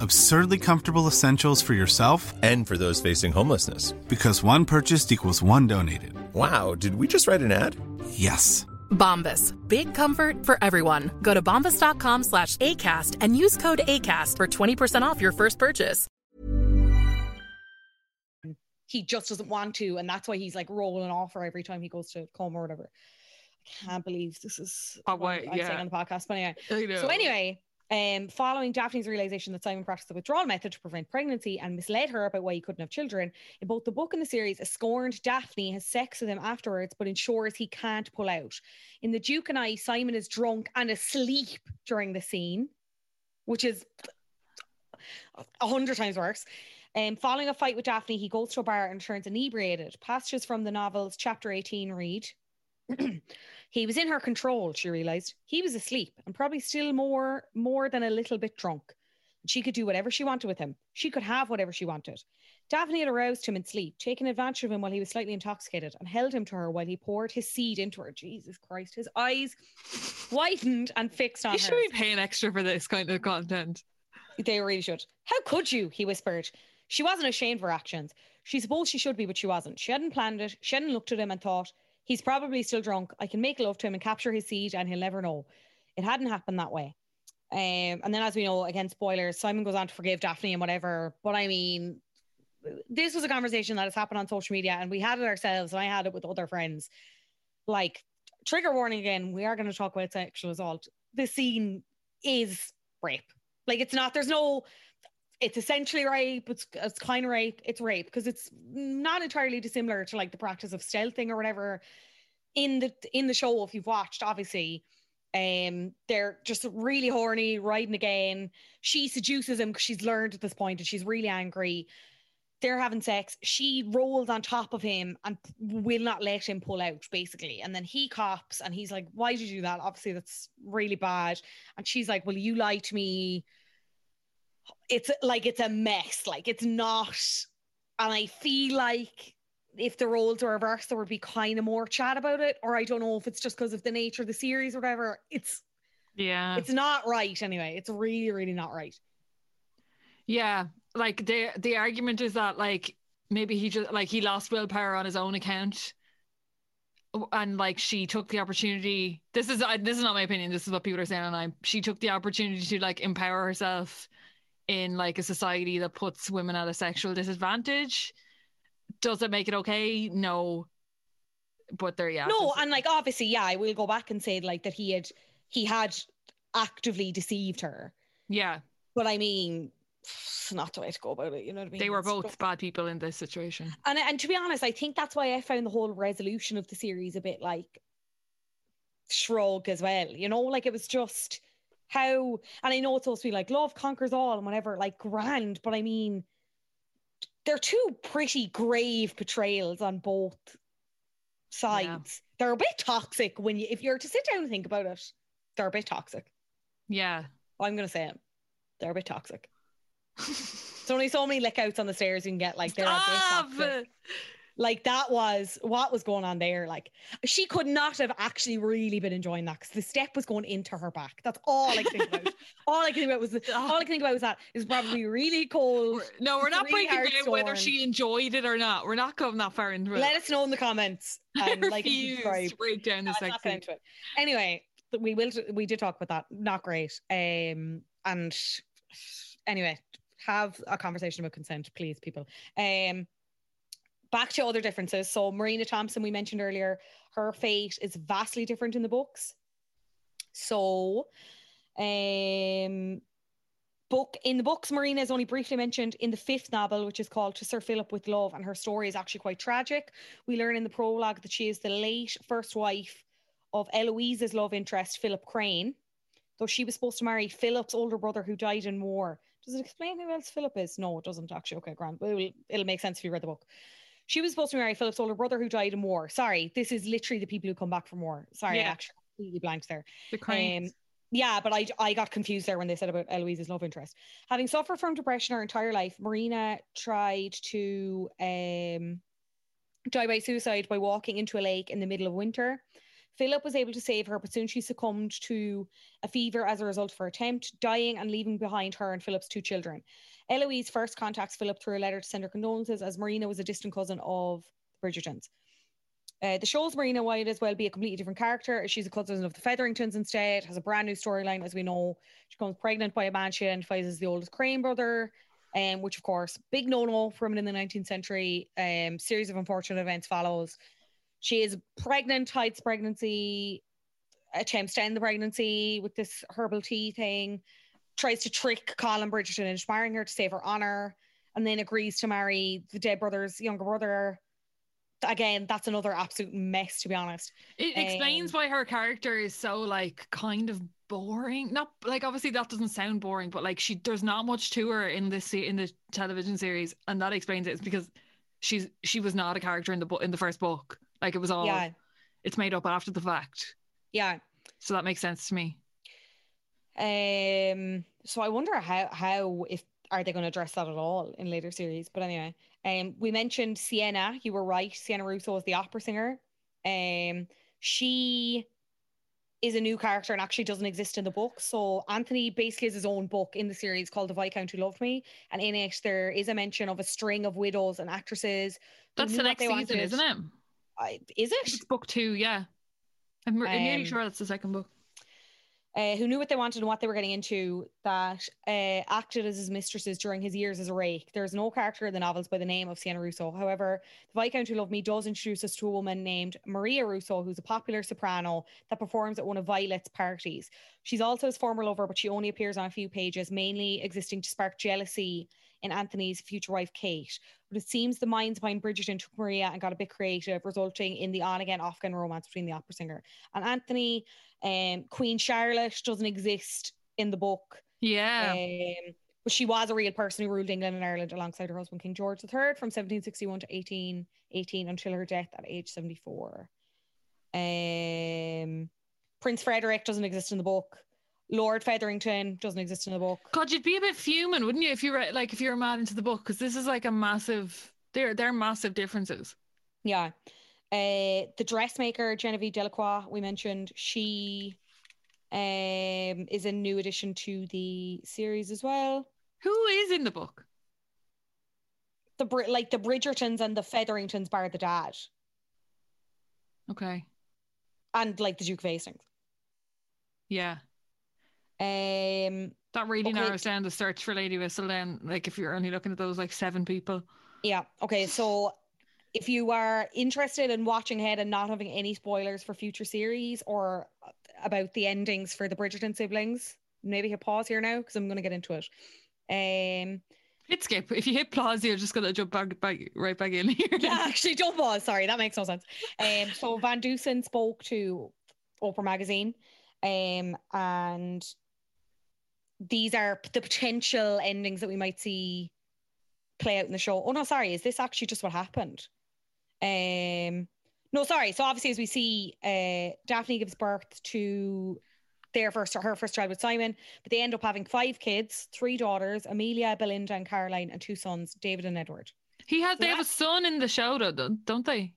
Absurdly comfortable essentials for yourself And for those facing homelessness. because one purchased equals one donated. Wow, did we just write an ad? Yes. Bombas. Big comfort for everyone. Go to bombas.com slash ACAST and use code ACAST for 20% off your first purchase. he just doesn't want to and that's why he's like rolling off her every time he goes to come or whatever i can't believe this is Oh, what why- i'm saying on the podcast but anyway I know. So anyway, Um, following Daphne's realization that Simon practiced the withdrawal method to prevent pregnancy and misled her about why he couldn't have children, in both the book and the series, a scorned Daphne has sex with him afterwards, but ensures he can't pull out. In The Duke and I, Simon is drunk and asleep during the scene, which is a hundred times worse. Um, following a fight with Daphne, he goes to a bar and turns inebriated. Passages from the novel's chapter 18 read (clears throat) He was in her control, she realised. He was asleep and probably still more more than a little bit drunk. She could do whatever she wanted with him. She could have whatever she wanted. Daphne had aroused him in sleep, taken advantage of him while he was slightly intoxicated, and held him to her while he poured his seed into her. Jesus Christ. His eyes widened and fixed on You her. should be paying extra for this kind of content. They really should. How could you? He whispered. She wasn't ashamed of her actions. She supposed she should be, but she wasn't. She hadn't planned it. She hadn't looked at him and thought, he's probably still drunk. I can make love to him and capture his seed, and he'll never know. It hadn't happened that way. Um, and then, as we know, again, spoilers, Simon goes on to forgive Daphne and whatever. But I mean, this was a conversation that has happened on social media, and we had it ourselves, and I had it with other friends. Like, trigger warning again, we are going to talk about sexual assault. The scene is rape. Like, it's not, there's no, it's essentially rape, it's, it's kind of rape, it's rape because it's not entirely dissimilar to like the practice of stealthing or whatever in the in the show if you've watched obviously. Um they're just really horny riding again. She seduces him because she's learned at this point and she's really angry. They're having sex. She rolls on top of him and will not let him pull out basically. And then he cops and he's like why did you do that? Obviously that's really bad. And she's like well you lied to me it's like it's a mess. Like it's not and i feel like if the roles were reversed there would be kind of more chat about it or i don't know if it's just because of the nature of the series or whatever. It's Yeah. it's not right anyway. It's really really not right. Yeah, like the the argument is that like maybe he just like he lost willpower on his own account, and like she took the opportunity. This is I this is not my opinion. This is what people are saying, and I she took the opportunity to like empower herself in like a society that puts women at a sexual disadvantage. Does it make it okay? No. But there, yeah. no and like obviously yeah i will go back and say like that he had he had actively deceived her yeah, but i mean it's not the way to go about it you know what i mean they were both bad people in this situation. and and to be honest, I think that's why I found the whole resolution of the series a bit like shrug as well. You know, like it was just how, and I know it's supposed to be like love conquers all and whatever, like grand, but I mean, they're two pretty grave portrayals on both sides. They're a bit toxic when you, if you're to sit down and think about it, they're a bit toxic. Yeah, I'm gonna say it. They're a bit toxic. (laughs) There's only so many lickouts on the stairs you can get. Like they're a bit toxic. Like that was what was going on there. Like she could not have actually really been enjoying that because the step was going into her back. That's all I can think about. (laughs) all I can think about was the, all I can think about was that is probably really cold. We're- no, we're not really breaking down whether she enjoyed it or not. We're not going that far into it. Let us know in the comments (laughs) and I like refuse to break down the sex scene. Anyway, we will. We did talk about that. Not great. Um, and anyway, have a conversation about consent, please, people. Um, back to other differences. So Marina Thompson, we mentioned earlier, her fate is vastly different in the books. So, um. Book in the books, Marina is only briefly mentioned in the fifth novel, which is called To Sir Philip with Love, and her story is actually quite tragic. We learn in the prologue that she is the late first wife of Eloise's love interest, Philip Crane, though she was supposed to marry Philip's older brother who died in war. Does it explain who else Philip is? No, it doesn't actually. Okay, Grant. It'll, it'll make sense if you read the book. She was supposed to marry Philip's older brother who died in war. Sorry, this is literally the people who come back from war. Sorry, I Yeah. actually completely blanked there. The. Um, yeah, but I, I got confused there when they said about Eloise's love interest. Having suffered from depression her entire life, Marina tried to um, die by suicide by walking into a lake in the middle of winter. Philip was able to save her, but soon she succumbed to a fever as a result of her attempt, dying and leaving behind her and Philip's two children. Eloise first contacts Philip through a letter to send her condolences, as Marina was a distant cousin of the Bridgertons. Uh, the show's Marina might as well be a completely different character. She's a cousin of the Featheringtons instead, has a brand new storyline, as we know. She becomes pregnant by a man she identifies as the oldest Crane brother, um, which, of course, big no no for women in the 19th century. Um, series of unfortunate events follows. She is pregnant, hides pregnancy, attempts to end the pregnancy with this herbal tea thing. tries to trick Colin Bridgerton into marrying her to save her honor, and then agrees to marry the dead brother's younger brother. Again, that's another absolute mess, to be honest. It explains Um, why her character is so like kind of boring. Not like obviously that doesn't sound boring, but like she there's not much to her in this in the television series, and that explains it. It's because she's she was not a character in the book in the first book. Like it was all Yeah, it's made up after the fact. yeah. So that makes sense to me. Um, so I wonder how how if are they going to address that at all in later series? But anyway, um, we mentioned Sienna. You were right. Sienna Russo is the opera singer. Um, she is a new character and actually doesn't exist in the book. So Anthony basically has his own book in the series called The Viscount Who Loved Me, and in it there is a mention of a string of widows and actresses. That's the next season, wanted. isn't it? I- is it? It's book two, yeah. I'm, I'm nearly Um, sure that's the second book. uh, who knew what they wanted and what they were getting into, that uh, acted as his mistresses during his years as a rake. There's no character in the novels by the name of Sienna Russo. However, The Viscount Who Loved Me does introduce us to a woman named Maria Russo, who's a popular soprano that performs at one of Violet's parties. She's also his former lover, but she only appears on a few pages, mainly existing to spark jealousy in Anthony's future wife, Kate. But it seems the minds behind Bridgerton took Maria and got a bit creative, resulting in the on again, off again romance between the opera singer and Anthony. Um, Queen Charlotte doesn't exist in the book. Yeah. Um, but she was a real person who ruled England and Ireland alongside her husband, King George III, from 1761 to 1818 until her death at age 74. Um, Prince Frederick doesn't exist in the book. Lord Featherington doesn't exist in the book. God, you'd be a bit fuming, wouldn't you, if you were like if you're mad into the book? Because this is like a massive. They're they're massive differences. Yeah. Uh, the dressmaker Genevieve Delacroix we mentioned, she um is a new addition to the series as well. Who is in the book? The like the Bridgertons and the Featheringtons bar the dad, Okay. and like the Duke of Hastings. Yeah. Um, That really Okay. narrows down the search for Lady Whistle. Then, like if you're only looking at those like seven people. yeah. Okay, so if you are interested in watching ahead and not having any spoilers for future series or about the endings for the Bridgerton siblings, maybe hit pause here now because I'm going to get into it. Um, Hit skip. If you hit pause, you're just gonna jump back, back right back in here. yeah, (laughs) actually, don't pause. Sorry, that makes no sense. Um, so Van Dusen spoke to Oprah magazine, um, and these are the potential endings that we might see play out in the show. Oh no, sorry, is this actually just what happened? Um, no, sorry. So obviously, as we see, uh, Daphne gives birth to their first, her first child with Simon, but they end up having five kids, three daughters: Amelia, Belinda, and Caroline, and two sons, David and Edward. He has. So They have a son in the show, though, don't don't they?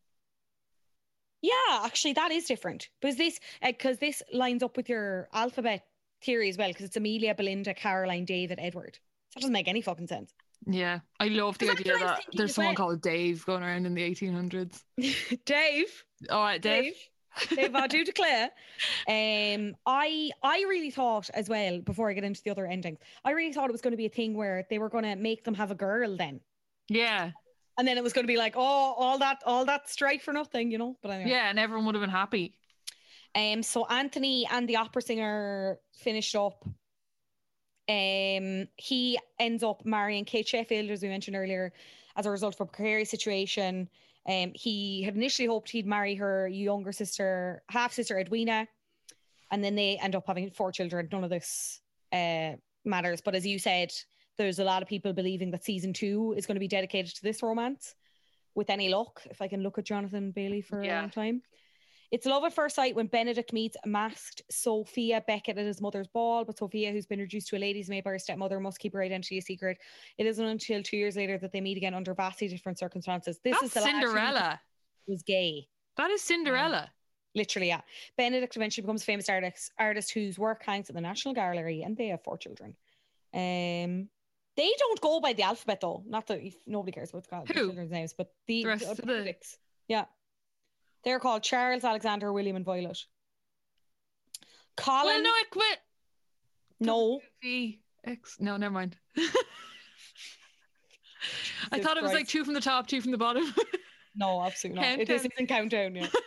Yeah, actually, that is different because this because this lines up with your alphabet theory as well because it's Amelia, Belinda, Caroline, David, Edward. That doesn't make any fucking sense. Yeah, I love the idea what I was that there's someone well. called Dave going around in the 1800s. (laughs) Dave, All right, Dave. Dave, Dave, I do (laughs) declare. Um, I I really thought as well before I get into the other endings, I really thought it was going to be a thing where they were going to make them have a girl then, Yeah, and then it was going to be like, oh, all that all that strife for nothing, you know. But anyway, yeah, and everyone would have been happy. Um, so Anthony and the opera singer finished up. Um, he ends up marrying Kate Sheffield, as we mentioned earlier, as a result of a precarious situation. Um, he had initially hoped he'd marry her younger sister, half sister Edwina, and then they end up having four children. None of this uh, matters, but as you said, there's a lot of people believing that season two is going to be dedicated to this romance. With any luck, if I can look at Jonathan Bailey for a long time. It's love at first sight when Benedict meets masked Sophia Beckett at his mother's ball, but Sophia, who's been reduced to a lady's maid by her stepmother, must keep her identity a secret. It isn't until two years later that they meet again under vastly different circumstances. This That's is the Cinderella. was gay. That is Cinderella. Literally, yeah. Benedict eventually becomes a famous artist, artist whose work hangs at the National Gallery, and they have four children. Um, they don't go by the alphabet though. Not that if nobody cares about the, the Who? children's names, but the, The rest the of the- Benedicts. Yeah, they're called Charles, Alexander, William, and Violet. Colin, Well, no, I quit. no, V X. No, never mind. (laughs) I thought it was like two from the top, two from the bottom. (laughs) no, absolutely not. It Countdown. isn't countdown. Yeah. (laughs)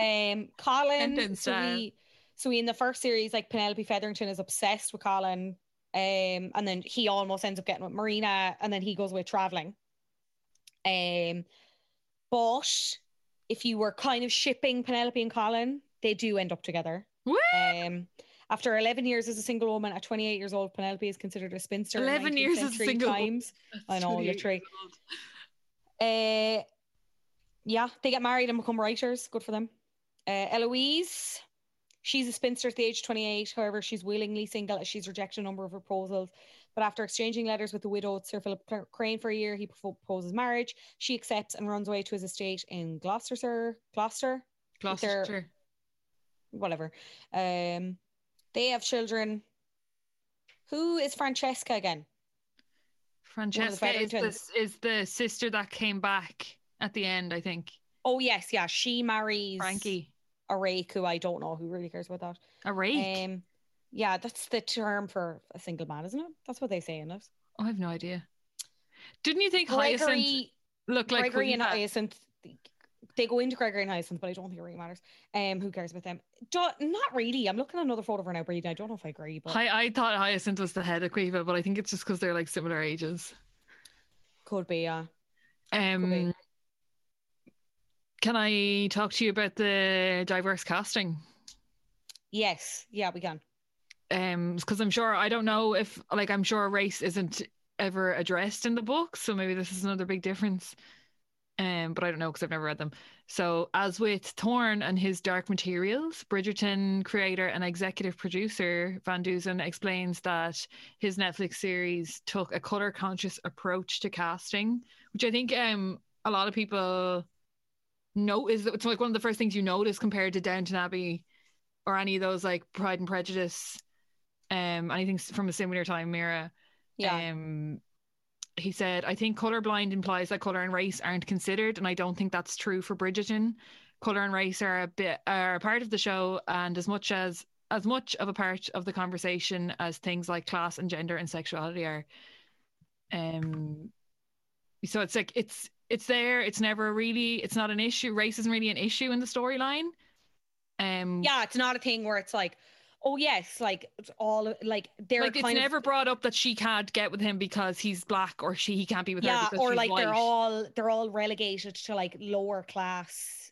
Um, Colin. Countdown So we, so we in the first series, like Penelope Featherington is obsessed with Colin. Um, and then he almost ends up getting with Marina, and then he goes away traveling. Um, but if you were kind of shipping Penelope and Colin, they do end up together. Um, after 11 years as a single woman, at 28 years old, Penelope is considered a spinster. 11 years as a single times. I know, 28 literally. Uh, yeah, they get married and become writers. Good for them. Uh, Eloise, she's a spinster at the age of 28. However, she's willingly single as she's rejected a number of proposals. But after exchanging letters with the widowed Sir Philip Crane for a year, he proposes marriage. She accepts and runs away to his estate in Gloucestershire, Gloucester, with their- Gloucestershire. whatever. Um, they have children. Who is Francesca again? Francesca Feather is the, is the sister that came back at the end, I think. Oh yes, yeah, she marries Frankie. a rake who I don't know who really cares about that. A rake. Um, yeah, that's the term for a single man, isn't it? That's what they say in it. oh, I have no idea. Didn't you think Hyacinth Gregory, looked like Gregory Queen and? Hyacinth, they go into Gregory and Hyacinth, but I don't think it really matters. Um, who cares about them? Do, not really. I'm looking at another photo of her now, Brady. I don't know if I agree, but I, I thought Hyacinth was the head of Quiva, but I think it's just because they're like similar ages. could be. Yeah. Um, can I talk to you about the diverse casting? Yes. Yeah, we can. Um, because I'm sure I don't know if like I'm sure race isn't ever addressed in the book, so maybe this is another big difference. Um, but I don't know because I've never read them. So, as with thorn and his Dark Materials, Bridgerton creator and executive producer Van Dusen explains that his Netflix series took a color conscious approach to casting, which I think um a lot of people know is it's like one of the first things you notice compared to Downton Abbey or any of those like Pride and Prejudice, um, anything s- from a similar time Mira. Yeah. Um, he said, I think colorblind implies that color and race aren't considered, and I don't think that's true for Bridgerton. Color and race are a bit are a part of the show, and as much as as much of a part of the conversation as things like class and gender and sexuality are. Um, so it's like it's it's there. It's never really. It's not an issue. Race isn't really an issue in the storyline. Um, Yeah, it's not a thing where it's like, oh yes, like it's all like they're like it's never of brought up that she can't get with him because he's black or she he can't be with her yeah, because or like white. they're all they're all relegated to like lower class.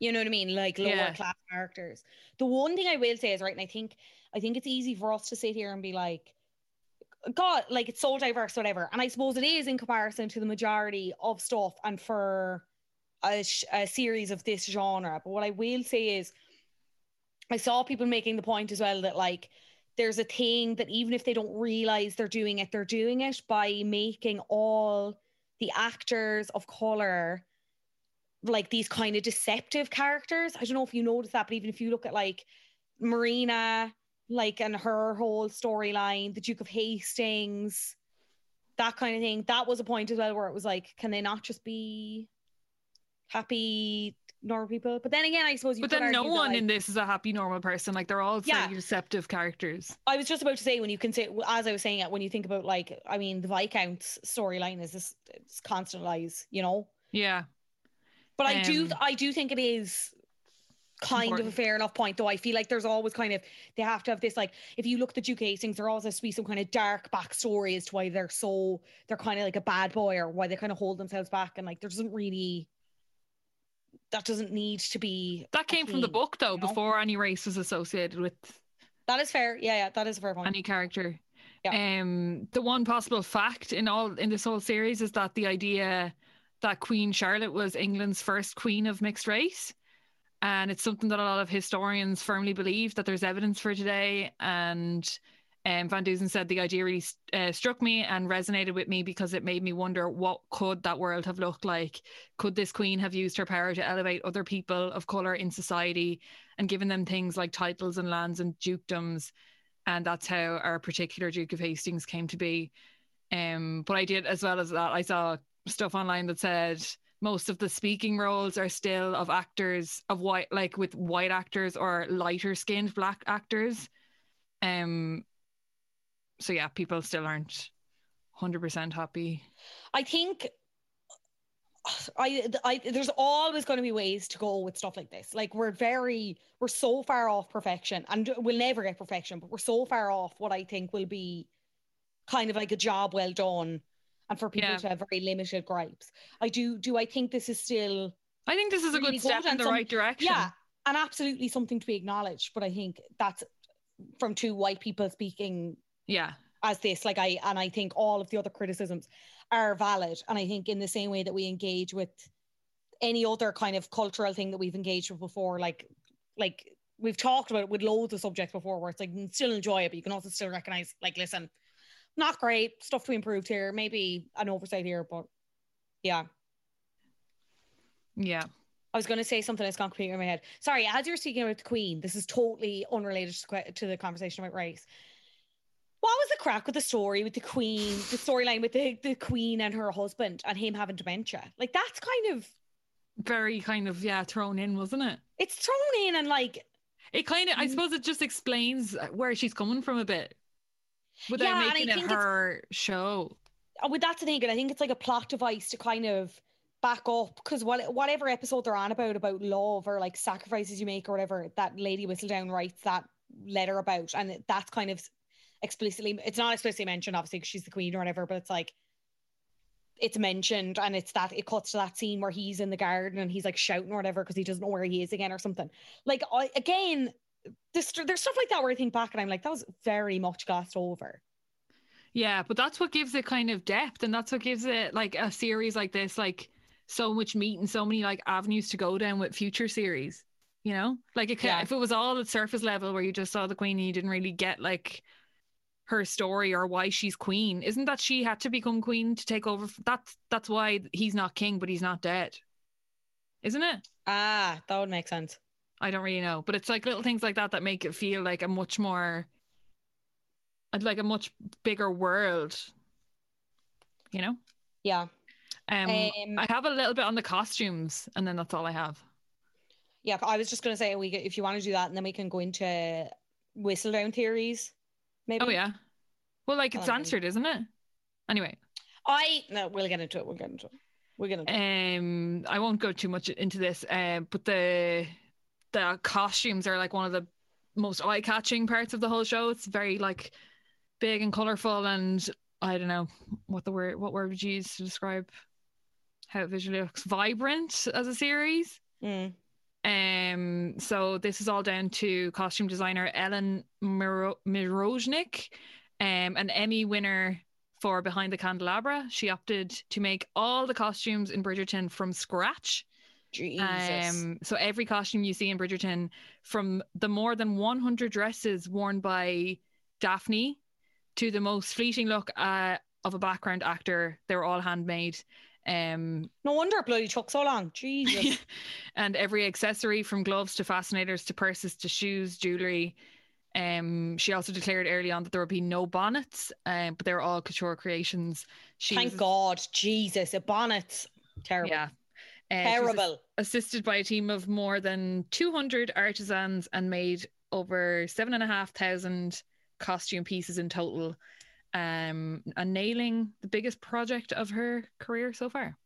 You know what I mean? Like lower Yeah. class characters. The one thing I will say is right, and I think I think it's easy for us to sit here and be like, God, like it's so diverse, whatever. And I suppose it is in comparison to the majority of stuff and for a, sh- a series of this genre. But what I will say is, I saw people making the point as well that like there's a thing that even if they don't realize they're doing it, they're doing it by making all the actors of color like these kind of deceptive characters. I don't know if you noticed that, but even if you look at like Marina, like and her whole storyline, the Duke of Hastings, that kind of thing, that was a point as well where it was like, can they not just be happy normal people? But then again, I suppose you but then no one in this is a happy normal person. Like they're all Yeah. deceptive characters. I was just about to say when you consider, as I was saying it, when you think about like, I mean, the Viscounts storyline is this it's constant lies, you know. Yeah. But I do, Um, I do think it is kind of a fair enough point, though. I feel like there's always kind of they have to have this like if you look at the Duke Hastings, there always has to be some kind of dark backstory as to why they're so they're kind of like a bad boy or why they kind of hold themselves back, and like there doesn't really that doesn't need to be That came from the book though, you know? before any race was associated with That is fair. Yeah, yeah, that is a fair point. any character. Yeah. Um, the one possible fact in all in this whole series is that the idea that Queen Charlotte was England's first queen of mixed race, and it's something that a lot of historians firmly believe that there's evidence for today. And um, Van Dusen said the idea really uh, struck me and resonated with me because it made me wonder what could that world have looked like. Could this queen have used her power to elevate other people of color in society and given them things like titles and lands and dukedoms? and that's how our particular Duke of Hastings came to be. Um, but I did as well as that. I saw stuff online that said most of the speaking roles are still of actors of white, like with white actors or lighter skinned black actors. Um, so yeah, people still aren't hundred percent happy. I think (sighs) I, I there's always going to be ways to go with stuff like this. Like we're very we're so far off perfection, and we'll never get perfection, but we're so far off what I think will be kind of like a job well done, and for people Yeah. to have very limited gripes. I do. Do I think this is still? I think this is a really good step in the some- right direction. Yeah, and absolutely something to be acknowledged. But I think that's from two white people speaking Yeah. as this like i and i think all of the other criticisms are valid and i think in the same way that we engage with any other kind of cultural thing that we've engaged with before like like we've talked about it with loads of subjects before where it's like you can still enjoy it but you can also still recognize like listen not great stuff to be improved here maybe an oversight here but yeah Yeah. I was going to say something that's gone completely in my head. Sorry, as you're speaking about the Queen, this is totally unrelated to, to the conversation about race. What was the crack with the story with the Queen, the storyline with the, the Queen and her husband and him having dementia? Like, that's kind of, Very kind of, yeah, thrown in, wasn't it? it's thrown in and like, It kind of, I Mm. suppose it just explains where she's coming from a bit without Yeah, and I making it her show. uh, with that's the thing, and I think it's like a plot device to kind of back up because what, whatever episode they're on about about love or like sacrifices you make or whatever that Lady Whistledown writes that letter about, and that's kind of explicitly it's not explicitly mentioned obviously 'cause she's the queen or whatever, but it's like it's mentioned and it's that it cuts to that scene where he's in the garden and he's like shouting or whatever because he doesn't know where he is again or something. Like I again, this, there's stuff like that where I think back and I'm like that was very much glossed over. Yeah, but that's what gives it kind of depth, and that's what gives it like a series like this, like so much meat and so many like avenues to go down with future series. You know, like it can, Yeah. if it was all at surface level where you just saw the queen and you didn't really get like her story or why she's queen, isn't that she had to become queen to take over? That's that's why he's not king, but he's not dead, isn't it? Ah, that would make sense. I don't really know, but it's like little things like that that make it feel like a much more, like a much bigger world. You know. Yeah. Um, Um, I have a little bit on the costumes, and then that's all I have. Yeah, I was just gonna say we if you want to do that, and then we can go into Whistledown theories. Maybe. Oh yeah. Well, like it's answered, isn't it? Anyway, I no, we'll get into it. We'll get into it. Into it. um, I won't go too much into this. Um, but the the costumes are like one of the most eye catching parts of the whole show. It's very like big and colorful, and I don't know what the word what word would you use to describe how it visually looks. Vibrant as a series. Mm. Um, so this is all down to costume designer Ellen Miro- Mirojnick, um, an Emmy winner for Behind the Candelabra. She opted to make all the costumes in Bridgerton from scratch. Jesus. Um, so every costume you see in Bridgerton, from the more than 100 dresses worn by Daphne to the most fleeting look uh, of a background actor, they were all handmade. Um, no wonder it bloody took so long. Jesus. (laughs) and every accessory from gloves to fascinators to purses to shoes, jewelry. Um, she also declared early on that there would be no bonnets, um, but they're all couture creations. She Thank was- God. Jesus. A bonnet. Terrible. Yeah. Uh, Terrible. assisted by a team of more than 200 artisans and made over seven and a half thousand costume pieces in total. Um, and nailing the biggest project of her career so far.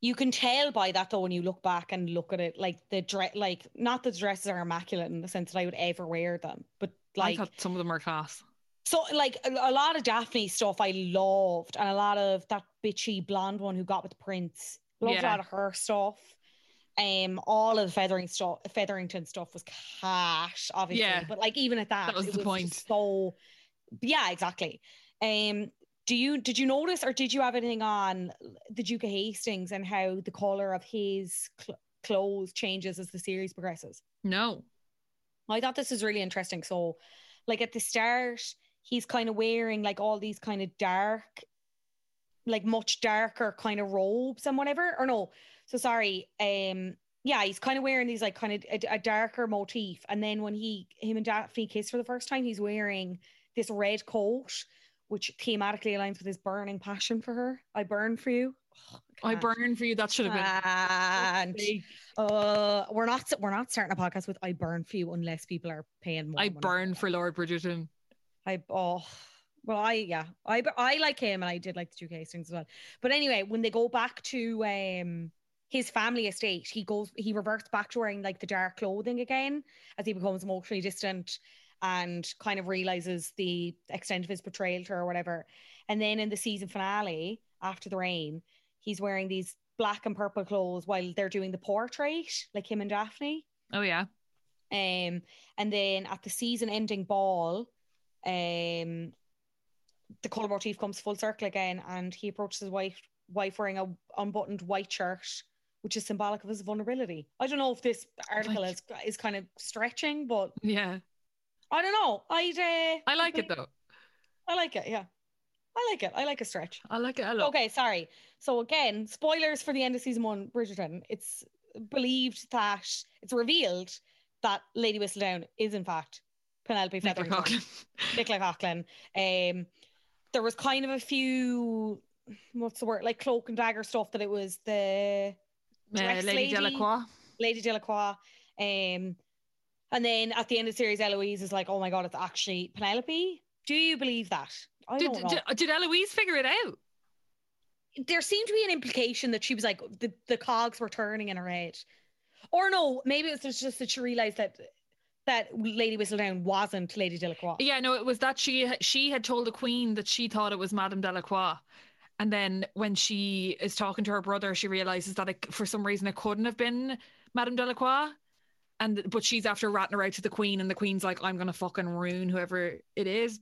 You can tell by that though when you look back and look at it, like the dress, like not the dresses are immaculate in the sense that I would ever wear them, but like some of them are class. So, like a, a lot of Daphne stuff, I loved, and a lot of that bitchy blonde one who got with prince. Loved a lot of her stuff. Um, all of the feathering stuff, Featherington stuff was cash, obviously. Yeah. But like even at that, That was it the was point. so. Yeah, exactly. Um, do you did you notice or did you have anything on the Duke of Hastings and how the color of his cl- clothes changes as the series progresses? No. I thought this was really interesting. So, like at the start, he's kind of wearing like all these kind of dark, like much darker kind of robes and whatever. Or no, so sorry. Um, yeah, he's kind of wearing these like kind of a, a darker motif. And then when he him and Daphne kiss for the first time, he's wearing this red coat, which thematically aligns with his burning passion for her. I burn for you. I burn for you. That should have been. And uh, we're not we're not starting a podcast with "I burn for you" unless people are paying more. I money. burn for Lord Bridgerton. I oh well I yeah I I like him and I did like the Duke Hastings as well. But anyway, when they go back to um his family estate, he goes he reverts back to wearing like the dark clothing again as he becomes emotionally distant. And kind of realizes the extent of his betrayal to her or whatever. And then in the season finale, after the rain, he's wearing these black and purple clothes while they're doing the portrait, like him and Daphne. Oh yeah. Um, and then at the season ending ball, um, the colour motif comes full circle again, and he approaches his wife, wife wearing a unbuttoned white shirt, which is symbolic of his vulnerability. I don't know if this article Like- is is kind of stretching, but Yeah. I don't know. I'd uh, I like it though. I like it. Yeah, I like it. I like a stretch. I like it a lot. Okay, sorry. So again, spoilers for the end of season one, Bridgerton. It's believed that it's revealed that Lady Whistledown is in fact Penelope Nicola Featherington. Coughlan. (laughs) Nicola Coughlan. Um, there was kind of a few, what's the word, like cloak and dagger stuff that it was the Uh, dress Lady Delacroix. Lady Delacroix. Um, and then at the end of the series, Eloise is like, "Oh my god, it's actually Penelope." Do you believe that? I Did, don't know. did, did Eloise figure it out? there seemed to be an implication that she was like the, the cogs were turning in her head. Or no, maybe it was just that she realized that that Lady Whistledown wasn't Lady Delacroix. Yeah, no, it was that she she had told the queen that she thought it was Madame Delacroix. And then when she is talking to her brother, she realizes that it, for some reason it couldn't have been Madame Delacroix. And but she's after ratting her out to the queen, and the queen's like, "I'm gonna fucking ruin whoever it is."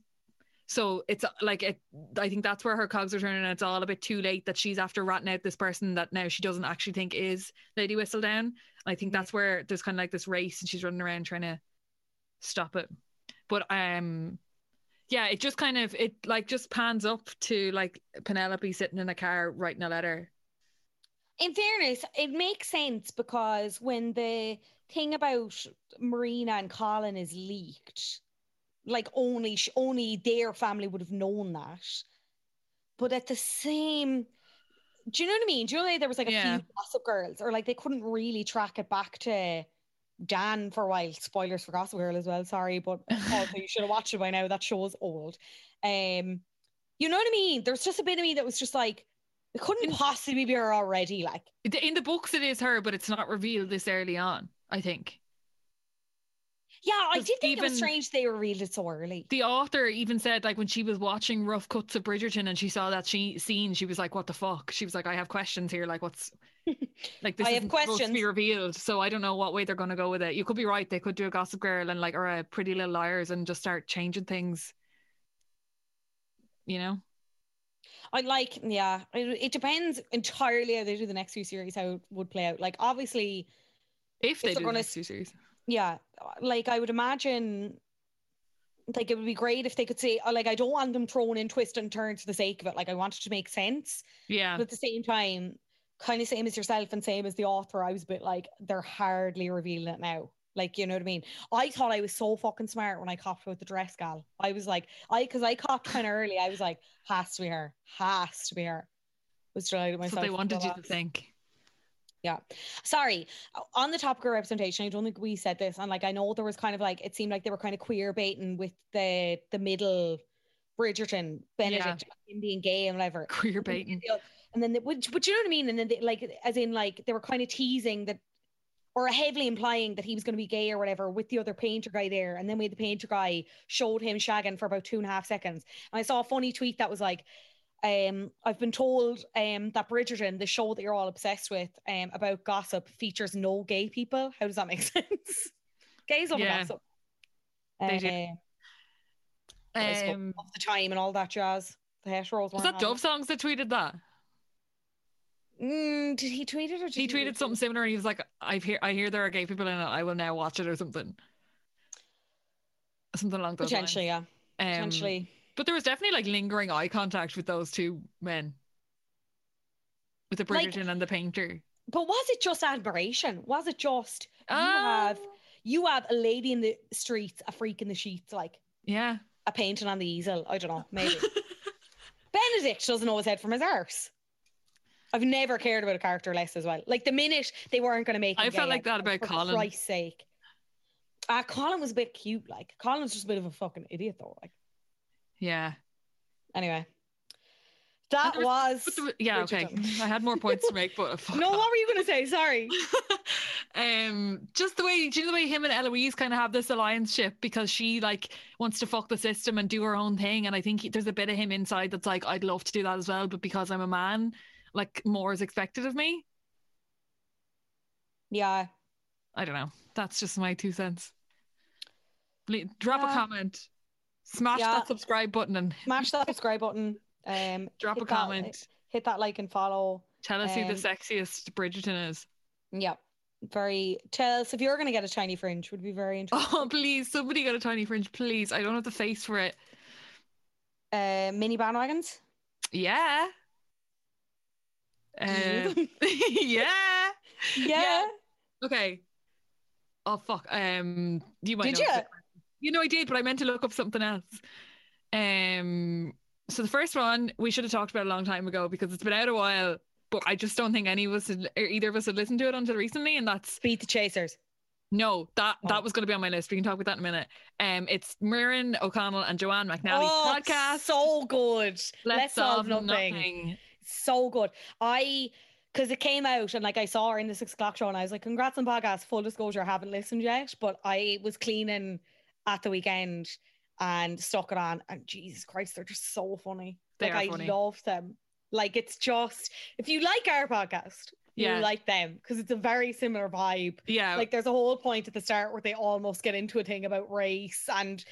So it's uh, like it. I think that's where her cogs are turning. And it's all a bit too late that she's after ratting out this person that now she doesn't actually think is Lady Whistledown. And I think that's where there's kind of like this race, and she's running around trying to stop it. But um, yeah, it just kind of it like just pans up to like Penelope sitting in a car writing a letter. In fairness, it makes sense because when the thing about Marina and Colin is leaked, like only only their family would have known that. But at the same, do you know what I mean? Do you know like there was like a Yeah. few Gossip Girls, or like they couldn't really track it back to Dan for a while. Spoilers for Gossip Girl as well. Sorry, but (laughs) also you should have watched it by now. That show's old. Um, you know what I mean? There's just a bit of me that was just like, it couldn't possibly be her already. Like, In the books, it is her, but it's not revealed this early on. I think yeah, I did think it was strange they revealed it so early. the author even said like when she was watching rough cuts of Bridgerton and she saw that she scene, she was like, "What the fuck?" She was like, "I have questions here. Like, what's (laughs) like this I have isn't to questions. be revealed, so I don't know what way they're going to go with it." You could be right; they could do a Gossip Girl and like or a Pretty Little Liars and just start changing things. You know, I like, yeah, it, it depends entirely how they do the next few series, how it would play out. Like, obviously, if they they're do gonna two series. yeah, like I would imagine, like it would be great if they could say, like, I don't want them thrown in twist and turns for the sake of it. Like, I want it to make sense, Yeah, but at the same time, kind of same as yourself and same as the author, I was a bit like, they're hardly revealing it now. Like, you know what I mean? I thought I was so fucking smart when I copped with the dress gal. I was like, I because I copped kind of early. I was like, has to be her, has to be her. Was delighted that's myself. what they wanted you to think. Yeah. Sorry. On the topic of representation, I don't think we said this. And like I know there was kind of like it seemed like they were kind of queer baiting with the the middle Bridgerton, Benedict, him being gay and whatever. Queer baiting. And then, they, which, but you know what I mean? And then, they, like, as in, like, they were kind of teasing that, or heavily implying that he was going to be gay or whatever with the other painter guy there. And then we had the painter guy showed him shagging for about two and a half seconds. And I saw a funny tweet that was like, um, I've been told um that Bridgerton, the show that you're all obsessed with, um, about gossip, features no gay people. How does that make (laughs) sense? Gays love Yeah. gossip. They do. Uh, I suppose Um, of the time and all that jazz. The heteros was that Dove Songs that tweeted that? Mm, did he tweet it or did He tweeted something similar, and he was like, "I've hear I hear there are gay people in it. I will now watch it or something." Something along those Potentially, lines. yeah. Um, Potentially. But there was definitely like lingering eye contact with those two men, with the Like- and the painter. But was it just admiration? Was it just you Ah. have you have a lady in the streets, a freak in the sheets, like Yeah, a painting on the easel? I don't know, maybe. (laughs) Benedict doesn't know his head from his arse. I've never cared about a character less as well. Like the minute they weren't going to make, I felt like that about for Colin. Christ's sake. Uh, Colin was a bit cute. Like Colin was just a bit of a fucking idiot, though. Like yeah. anyway, That there was. The- yeah, okay. I had more points to make, but (laughs) No, that. what were you going to say? Sorry. (laughs) um, just the way, do you know the way him and Eloise kind of have this alliance ship because she like wants to fuck the system and do her own thing, and I think he- there's a bit of him inside that's like, I'd love to do that as well, but because I'm a man, like more is expected of me. Yeah. I don't know. That's just my two cents. Drop a comment, smash Yeah. that subscribe button, and Smash that (laughs) subscribe button. Um, drop a hit that- comment. hit that like and follow. Tell us who the Um, sexiest Bridgerton is. Yeah. Very. Tell us if you're going to get a tiny fringe. Would be very interesting. Oh, please, somebody got a tiny fringe, please. I don't have the face for it. Uh, mini bandwagons. Yeah. Uh, (laughs) (laughs) yeah. Yeah. Okay. Oh fuck. Um, you might Did know. you? You know I did, but I meant to look up something else. Um. So the first one we should have talked about a long time ago because it's been out a while, but I just don't think any of us, had, or either of us, had listened to it until recently, and that's Beat the chasers. no, that Oh. that was going to be on my list. We can talk about that in a minute. Um, it's Muireann O'Connell and Joanne McNally's oh, podcast. so good. Let's, solve nothing. So good. I because it came out and like I saw her in the six o'clock show and I was like, congrats on podcast. Full disclosure, I haven't listened yet, but I was cleaning at the weekend and stuck it on. And Jesus Christ, they're just so funny. They like are I funny. love them. Like it's just if you like our podcast, Yeah. you like them because it's a very similar vibe. Yeah, Like there's a whole point at the start where they almost get into a thing about race and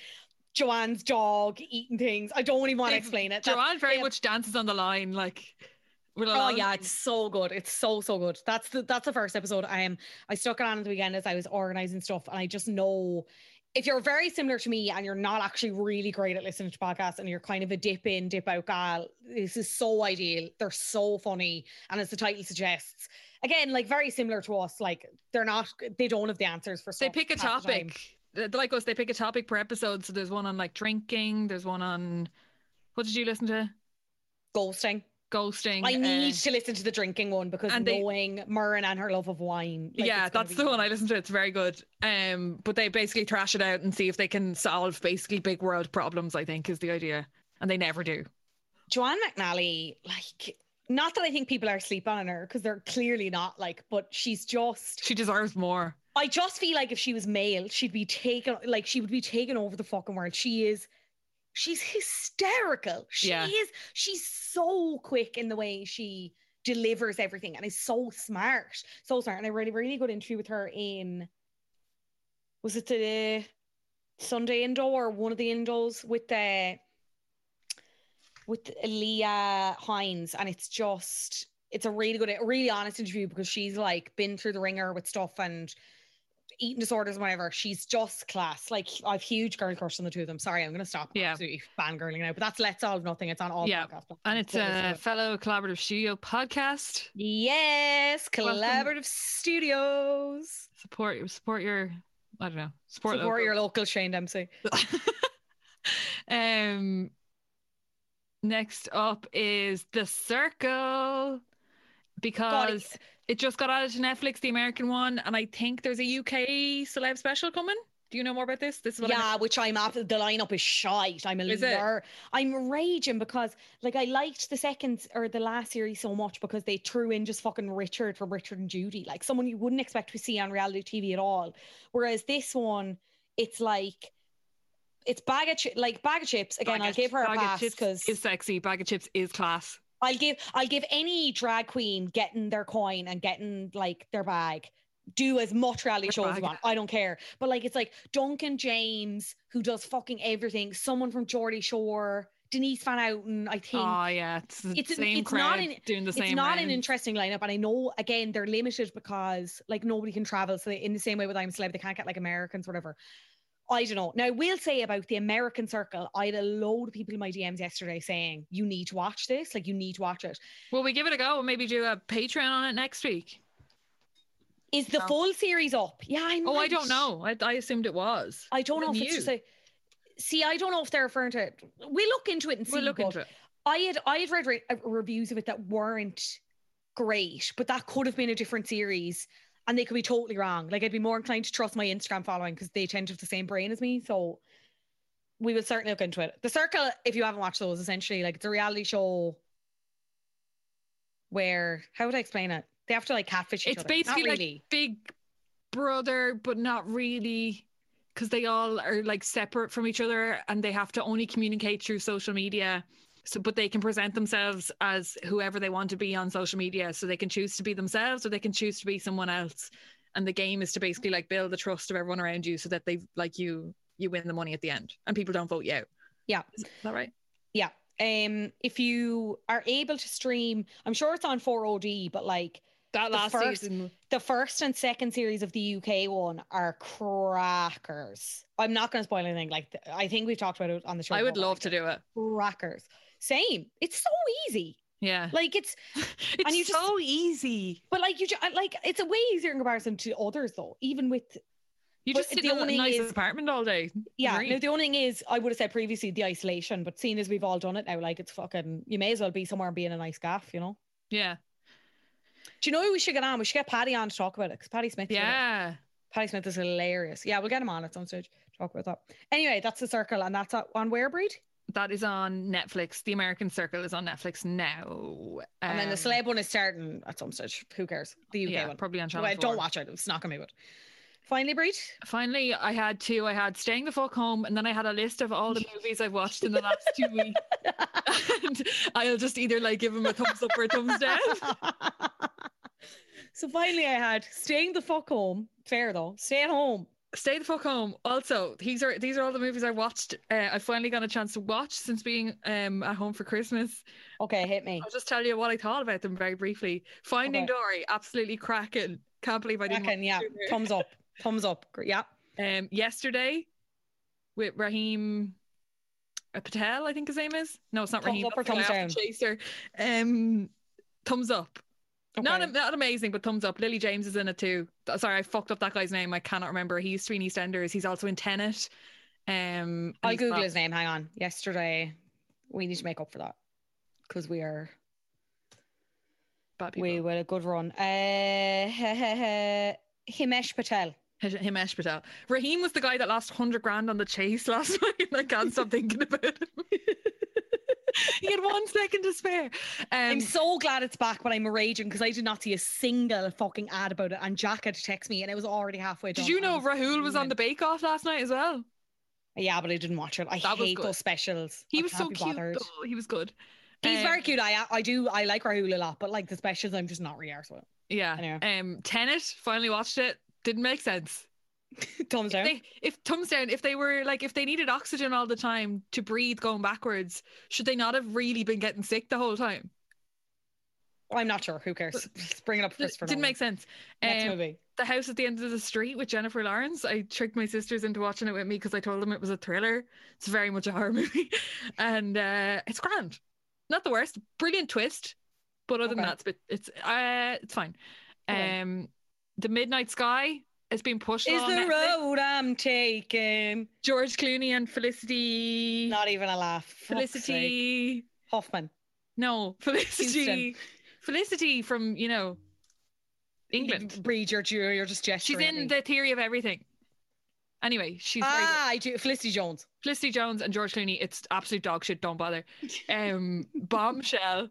Joanne's dog eating things. I don't even want to explain it. That- Joanne very they- much dances on the line, like. Oh yeah, it's so good. It's so so good. That's the that's the first episode. I am I stuck it on at the weekend as I was organizing stuff, and I just know if you're very similar to me and you're not actually really great at listening to podcasts and you're kind of a dip in, dip out gal, this is so ideal. They're so funny, and as the title suggests, again, like very similar to us. Like they're not, they don't have the answers for. they pick a topic. Like us, they pick a topic per episode. So there's one on like drinking. There's one on what did you listen to? Ghosting. Ghosting. I need uh, to listen to the drinking one because and they- knowing Muireann and her love of wine. like, yeah, that's the one I listened to. It's very good. Um, but they basically trash it out and see if they can solve basically big world problems. I think is the idea, and they never do. Joanne McNally, like, not that I think people are sleeping on her because they're clearly not, like, but she's just. She deserves more. I just feel like if she was male, she'd be taken, like, she would be taken over the fucking world. She is, she's hysterical. She Yeah. is, she's so quick in the way she delivers everything and is so smart. So smart. And I read a really good interview with her in, was it the Sunday Indo or one of the Indos with the, with Leah Hines, and it's just it's a really good, really honest interview because she's like been through the ringer with stuff and eating disorders and whatever. She's just class. Like I've huge girl crush on the two of them. Sorry, I'm gonna stop Yeah. absolutely fangirling now, but that's Let's Solve Nothing. It's on all Yeah. podcast platforms. And it's Go listen to a fellow collaborative studio podcast. yes, Welcome. collaborative studios. Support your support your I don't know support, Support local. your local Shane Dempsey. (laughs) um next up is the circle because it just got added to netflix the american one and i think there's a uk celeb special coming do you know more about this this is what yeah, which I'm after. The lineup is shite. I'm a loser. I'm raging because, like, I liked the second or the last series so much because they threw in just fucking Richard from Richard and Judy, like someone you wouldn't expect to see on reality TV at all. Whereas this one, it's like, it's bag of chi- like bag of chips. Again, Bag I'll give her a bag of pass because is sexy bag of chips is class I'll give I'll give any drag queen getting their coin and getting like their bag. Do as much reality Their shows as you want. I don't care. But like it's like Duncan James who does fucking everything. Someone from Geordie Shore, Denise Van Outen, I think. oh yeah it's the It's an- same it's crowd not an- doing the same it's not an interesting lineup, and I know again they're limited because like nobody can travel. So they, in the same way with I'm Celeb, they can't get like Americans, whatever. I don't know. Now, we'll say about the American Circle, I had a load of people in my DMs yesterday saying you need to watch this, like you need to watch it. will we give it a go and maybe do a patreon on it next week Is the No. full series up? Yeah, I oh i don't know i, I assumed it was I don't know if Wouldn't it's just a. See, I don't know if they're referring to it. We'll look into it and see. we'll look into it I had I had read re- uh, reviews of it that weren't great, but that could have been a different series, and they could be totally wrong. Like I'd be more inclined to trust my Instagram following because they tend to have the same brain as me. So we will certainly look into it. The Circle, if you haven't watched those, essentially like it's a reality show where how would I explain it? They have to like catfish each It's other. Not basically really. like Big Brother, but not really, because they all are like separate from each other and they have to only communicate through social media. So, but they can present themselves as whoever they want to be on social media. So they can choose to be themselves or they can choose to be someone else. And the game is to basically like build the trust of everyone around you so that they like you, you win the money at the end and people don't vote you out. yeah. Is that right? Yeah. Um, if you are able to stream, I'm sure it's on 4OD, but like That The last first- season. the first and second series of the UK one are crackers. I'm not going to spoil anything. Like I think we've talked about it on the show. I would love like, to do it. crackers. Same. It's so easy. Yeah. Like it's, (laughs) it's you just- so easy. but like you, just like it's a way easier in comparison to others though. Even with You just sit the in a only nice is- apartment all day. yeah. Now the only thing is, I would have said previously the isolation, but seeing as we've all done it now, like it's fucking. You may as well be somewhere and be in a nice gaff, you know. yeah. Do you know who we should get on? We should get Paddy on to talk about it because Paddy Smith. Yeah. Paddy Smith is hilarious. Yeah, we'll get him on at some stage. Talk about that. Anyway, that's the circle, and that's on Where Breed. That is on Netflix. The American Circle is on Netflix now. and then the Um, celeb one is starting at some stage. Who cares? The UK yeah, one. probably on Channel Well, 4. don't watch it. It's not gonna be good. Finally, Breed. Finally, I had two. I had Staying the Fuck Home, and then I had a list of all the movies I've watched in the last two (laughs) weeks. and I'll just either like give them a thumbs up or a thumbs down. (laughs) so finally, I had staying the fuck home. Fair though. Stay at home. Stay the fuck home. Also, these are these are all the movies I watched. Uh, I finally got a chance to watch since being um at home for Christmas. Okay, hit me. I'll just tell you what I thought about them very briefly. Finding Okay. Dory, absolutely cracking. Can't believe I didn't. Watch yeah. (laughs) Thumbs up. Thumbs up. Yeah. Um, yesterday with Raheem uh, Patel, I think his name is. No, it's not Thumbs Raheem. up or that's the guy thumbs the Chaser. Um, thumbs up. Not Okay. not amazing, but thumbs up. Lily James is in it too. Sorry, I fucked up that guy's name. I cannot remember. He used to be in EastEnders. He's also in Tenet. Um, I'll Google got- his name. Hang on. Yesterday, we need to make up for that because we are Bad people. we were a good run. Uh, (laughs) Himesh Patel. Himesh Patel. Raheem was the guy that lost 100 grand on the chase last (laughs) night. I can't stop thinking about him. (laughs) (laughs) he had one second to spare. Um, I'm so glad it's back, but I'm raging because I did not see a single fucking ad about it. And Jack had to text me, and it was already halfway done. did you know Rahul was on the Bake Off last night as well? Yeah, but I didn't watch it. I That hate those specials. He I was so cute. Though. He was good. He's Um, very cute. I I do I like Rahul a lot, but like the specials, I'm just not really arsed with. Yeah. Anyway. Um, Tenet finally watched it. Didn't make sense. (laughs) Thumbs down. They, if thumbs down, if they were like, if they needed oxygen all the time to breathe going backwards, should they not have really been getting sick the whole time? I'm not sure. Who cares? Just bring it up, first Christopher. didn't make sense. Next Um, movie. The House at the End of the Street with Jennifer Lawrence. I tricked my sisters into watching it with me because I told them it was a thriller. It's very much a horror (laughs) movie, and uh, it's grand. Not the worst. Brilliant twist, but other than that, it's it's uh, it's fine. Okay. Um, The Midnight Sky has been pushed. Is on the Netflix. road I'm taking? George Clooney and Felicity. Not even a laugh. Felicity. Huffman. No, Felicity. Felicity from you know England. Breed, you're, you're you're just She's gesturing. at in the Theory of Everything. Anyway, she's. Ah, I do. Felicity Jones. Felicity Jones and George Clooney. It's absolute dog shit. Don't bother. Um, (laughs) Bombshell,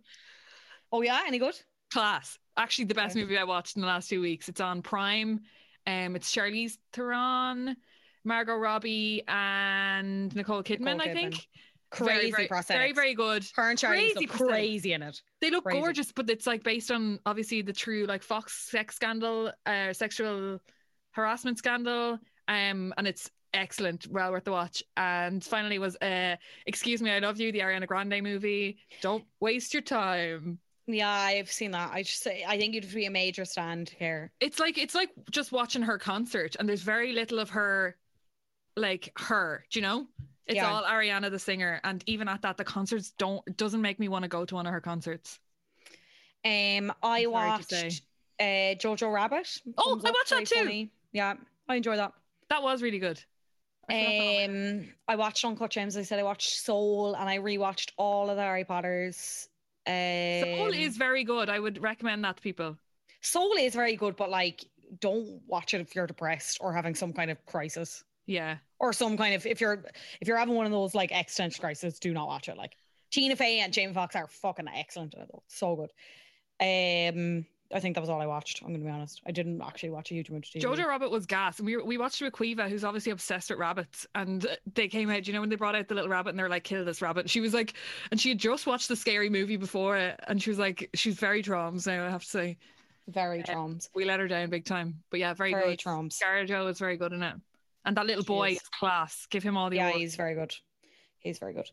Oh yeah, any good? class. Actually, the best movie I watched in the last two weeks. It's on Prime. Um, it's Charlize Theron, Margot Robbie, and Nicole Kidman. Nicole I think. Crazy very, very, prosthetics. Very, very good. Her and Charlie crazy crazy in it. They look Crazy. gorgeous, but it's like based on obviously the true like Fox sex scandal, uh, sexual harassment scandal, um, and it's excellent, well worth the watch. And finally was uh, Excuse Me, I Love You, the Ariana Grande movie. Don't waste your time. Yeah, I've seen that. I just say I think you'd be a major stand here. It's like it's like just watching her concert, and there's very little of her, like her. Do you know? It's Yeah. all Ariana the singer, and even at that, the concerts don't doesn't make me want to go to one of her concerts. Um, I sorry to say. watched uh, Jojo Rabbit. Oh, I watched that too. funny. Yeah, I enjoy that. That was really good. I forgot that one. Um, I watched Uncut Gems. I said I watched Soul, and I rewatched all of the Harry Potters. Um, Soul is very good. I would recommend that to people. Soul is very good, but like, don't watch it if you're depressed or having some kind of crisis, Yeah. or some kind of if you're if you're having one of those like existential crises. Do not watch it. Like Tina Fey and Jamie Foxx are fucking excellent in it. Though. So good. Um, I think that was all I watched. I'm going to be honest. I didn't actually watch a huge amount of TV. Jojo Rabbit was gas, and we we watched it with Caoimhe, who's obviously obsessed with rabbits. And they came out, you know, when they brought out the little rabbit, and they're like, "Kill this rabbit." And She was like, and she had just watched the scary movie before it, and she was like, she's very traums now. I have to say, very Um, traums. we let her down big time. But yeah, very, Very good. traums. Scarjo is very good in it, and that little She boy is. is class. Give him all the Yeah, awards. he's very good. He's very good.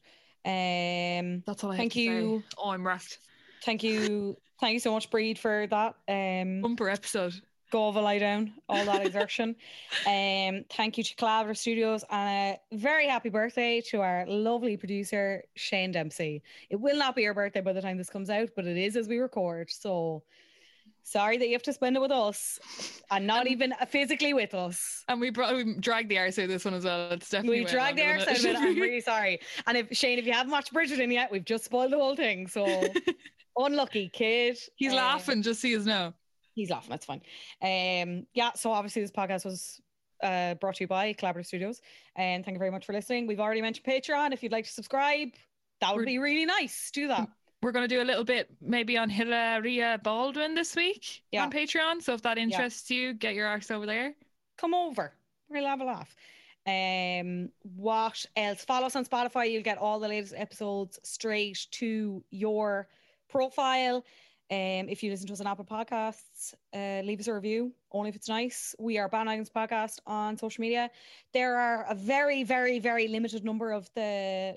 Um, That's all I have thank to say. you. Oh, I'm wrecked. Thank you, thank you so much, Breed, for that. Um, Bumper episode. go over lie down, all that exertion. (laughs) um, thank you to Calaver Studios and a very happy birthday to our lovely producer Shane Dempsey. It will not be your birthday by the time this comes out, but it is as we record. So sorry that you have to spend it with us and not even physically with us. And we brought we dragged the arse out of this one as well. It's definitely We dragged the arse out of it. I'm really sorry. And if Shane, if you haven't watched Bridgerton yet, we've just spoiled the whole thing. So (laughs) unlucky kid. He's Um, laughing, just see us now. He's laughing. That's fine. Um, yeah. So obviously this podcast was uh brought to you by Collaborative Studios, and thank you very much for listening. We've already mentioned Patreon. If you'd like to subscribe, that would We're- be really nice. Do that. We're going to do a little bit maybe on Hilaria Baldwin this week Yeah. on Patreon. So if that interests you, get your arse over there. Come over. We'll have a laugh. Um, what else? Follow us on Spotify. You'll get all the latest episodes straight to your profile. Um, if you listen to us on Apple Podcasts, uh, leave us a review, only if it's nice. We are Bandwagons Podcast on social media. There are a very, very, very limited number of the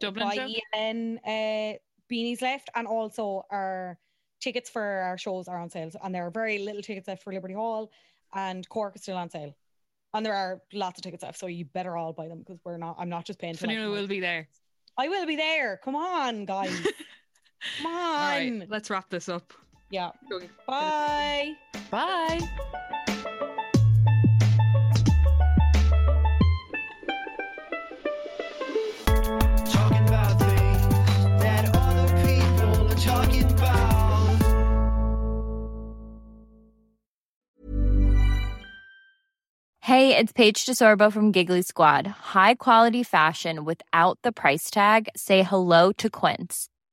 Dublin ELN uh, beanies left, and also our tickets for our shows are on sale. And there are very little tickets left for Liberty Hall, and Cork is still on sale. And there are lots of tickets left, so you better all buy them because we're not. I'm not just paying. for like, will be there. I will be there. Come on, guys. (laughs) Come on. All right, let's wrap this up. Yeah. Bye. Bye. Talking about things that other people are talking about. Hey, it's Paige DeSorbo from Giggly Squad. High quality fashion without the price tag. Say hello to Quince.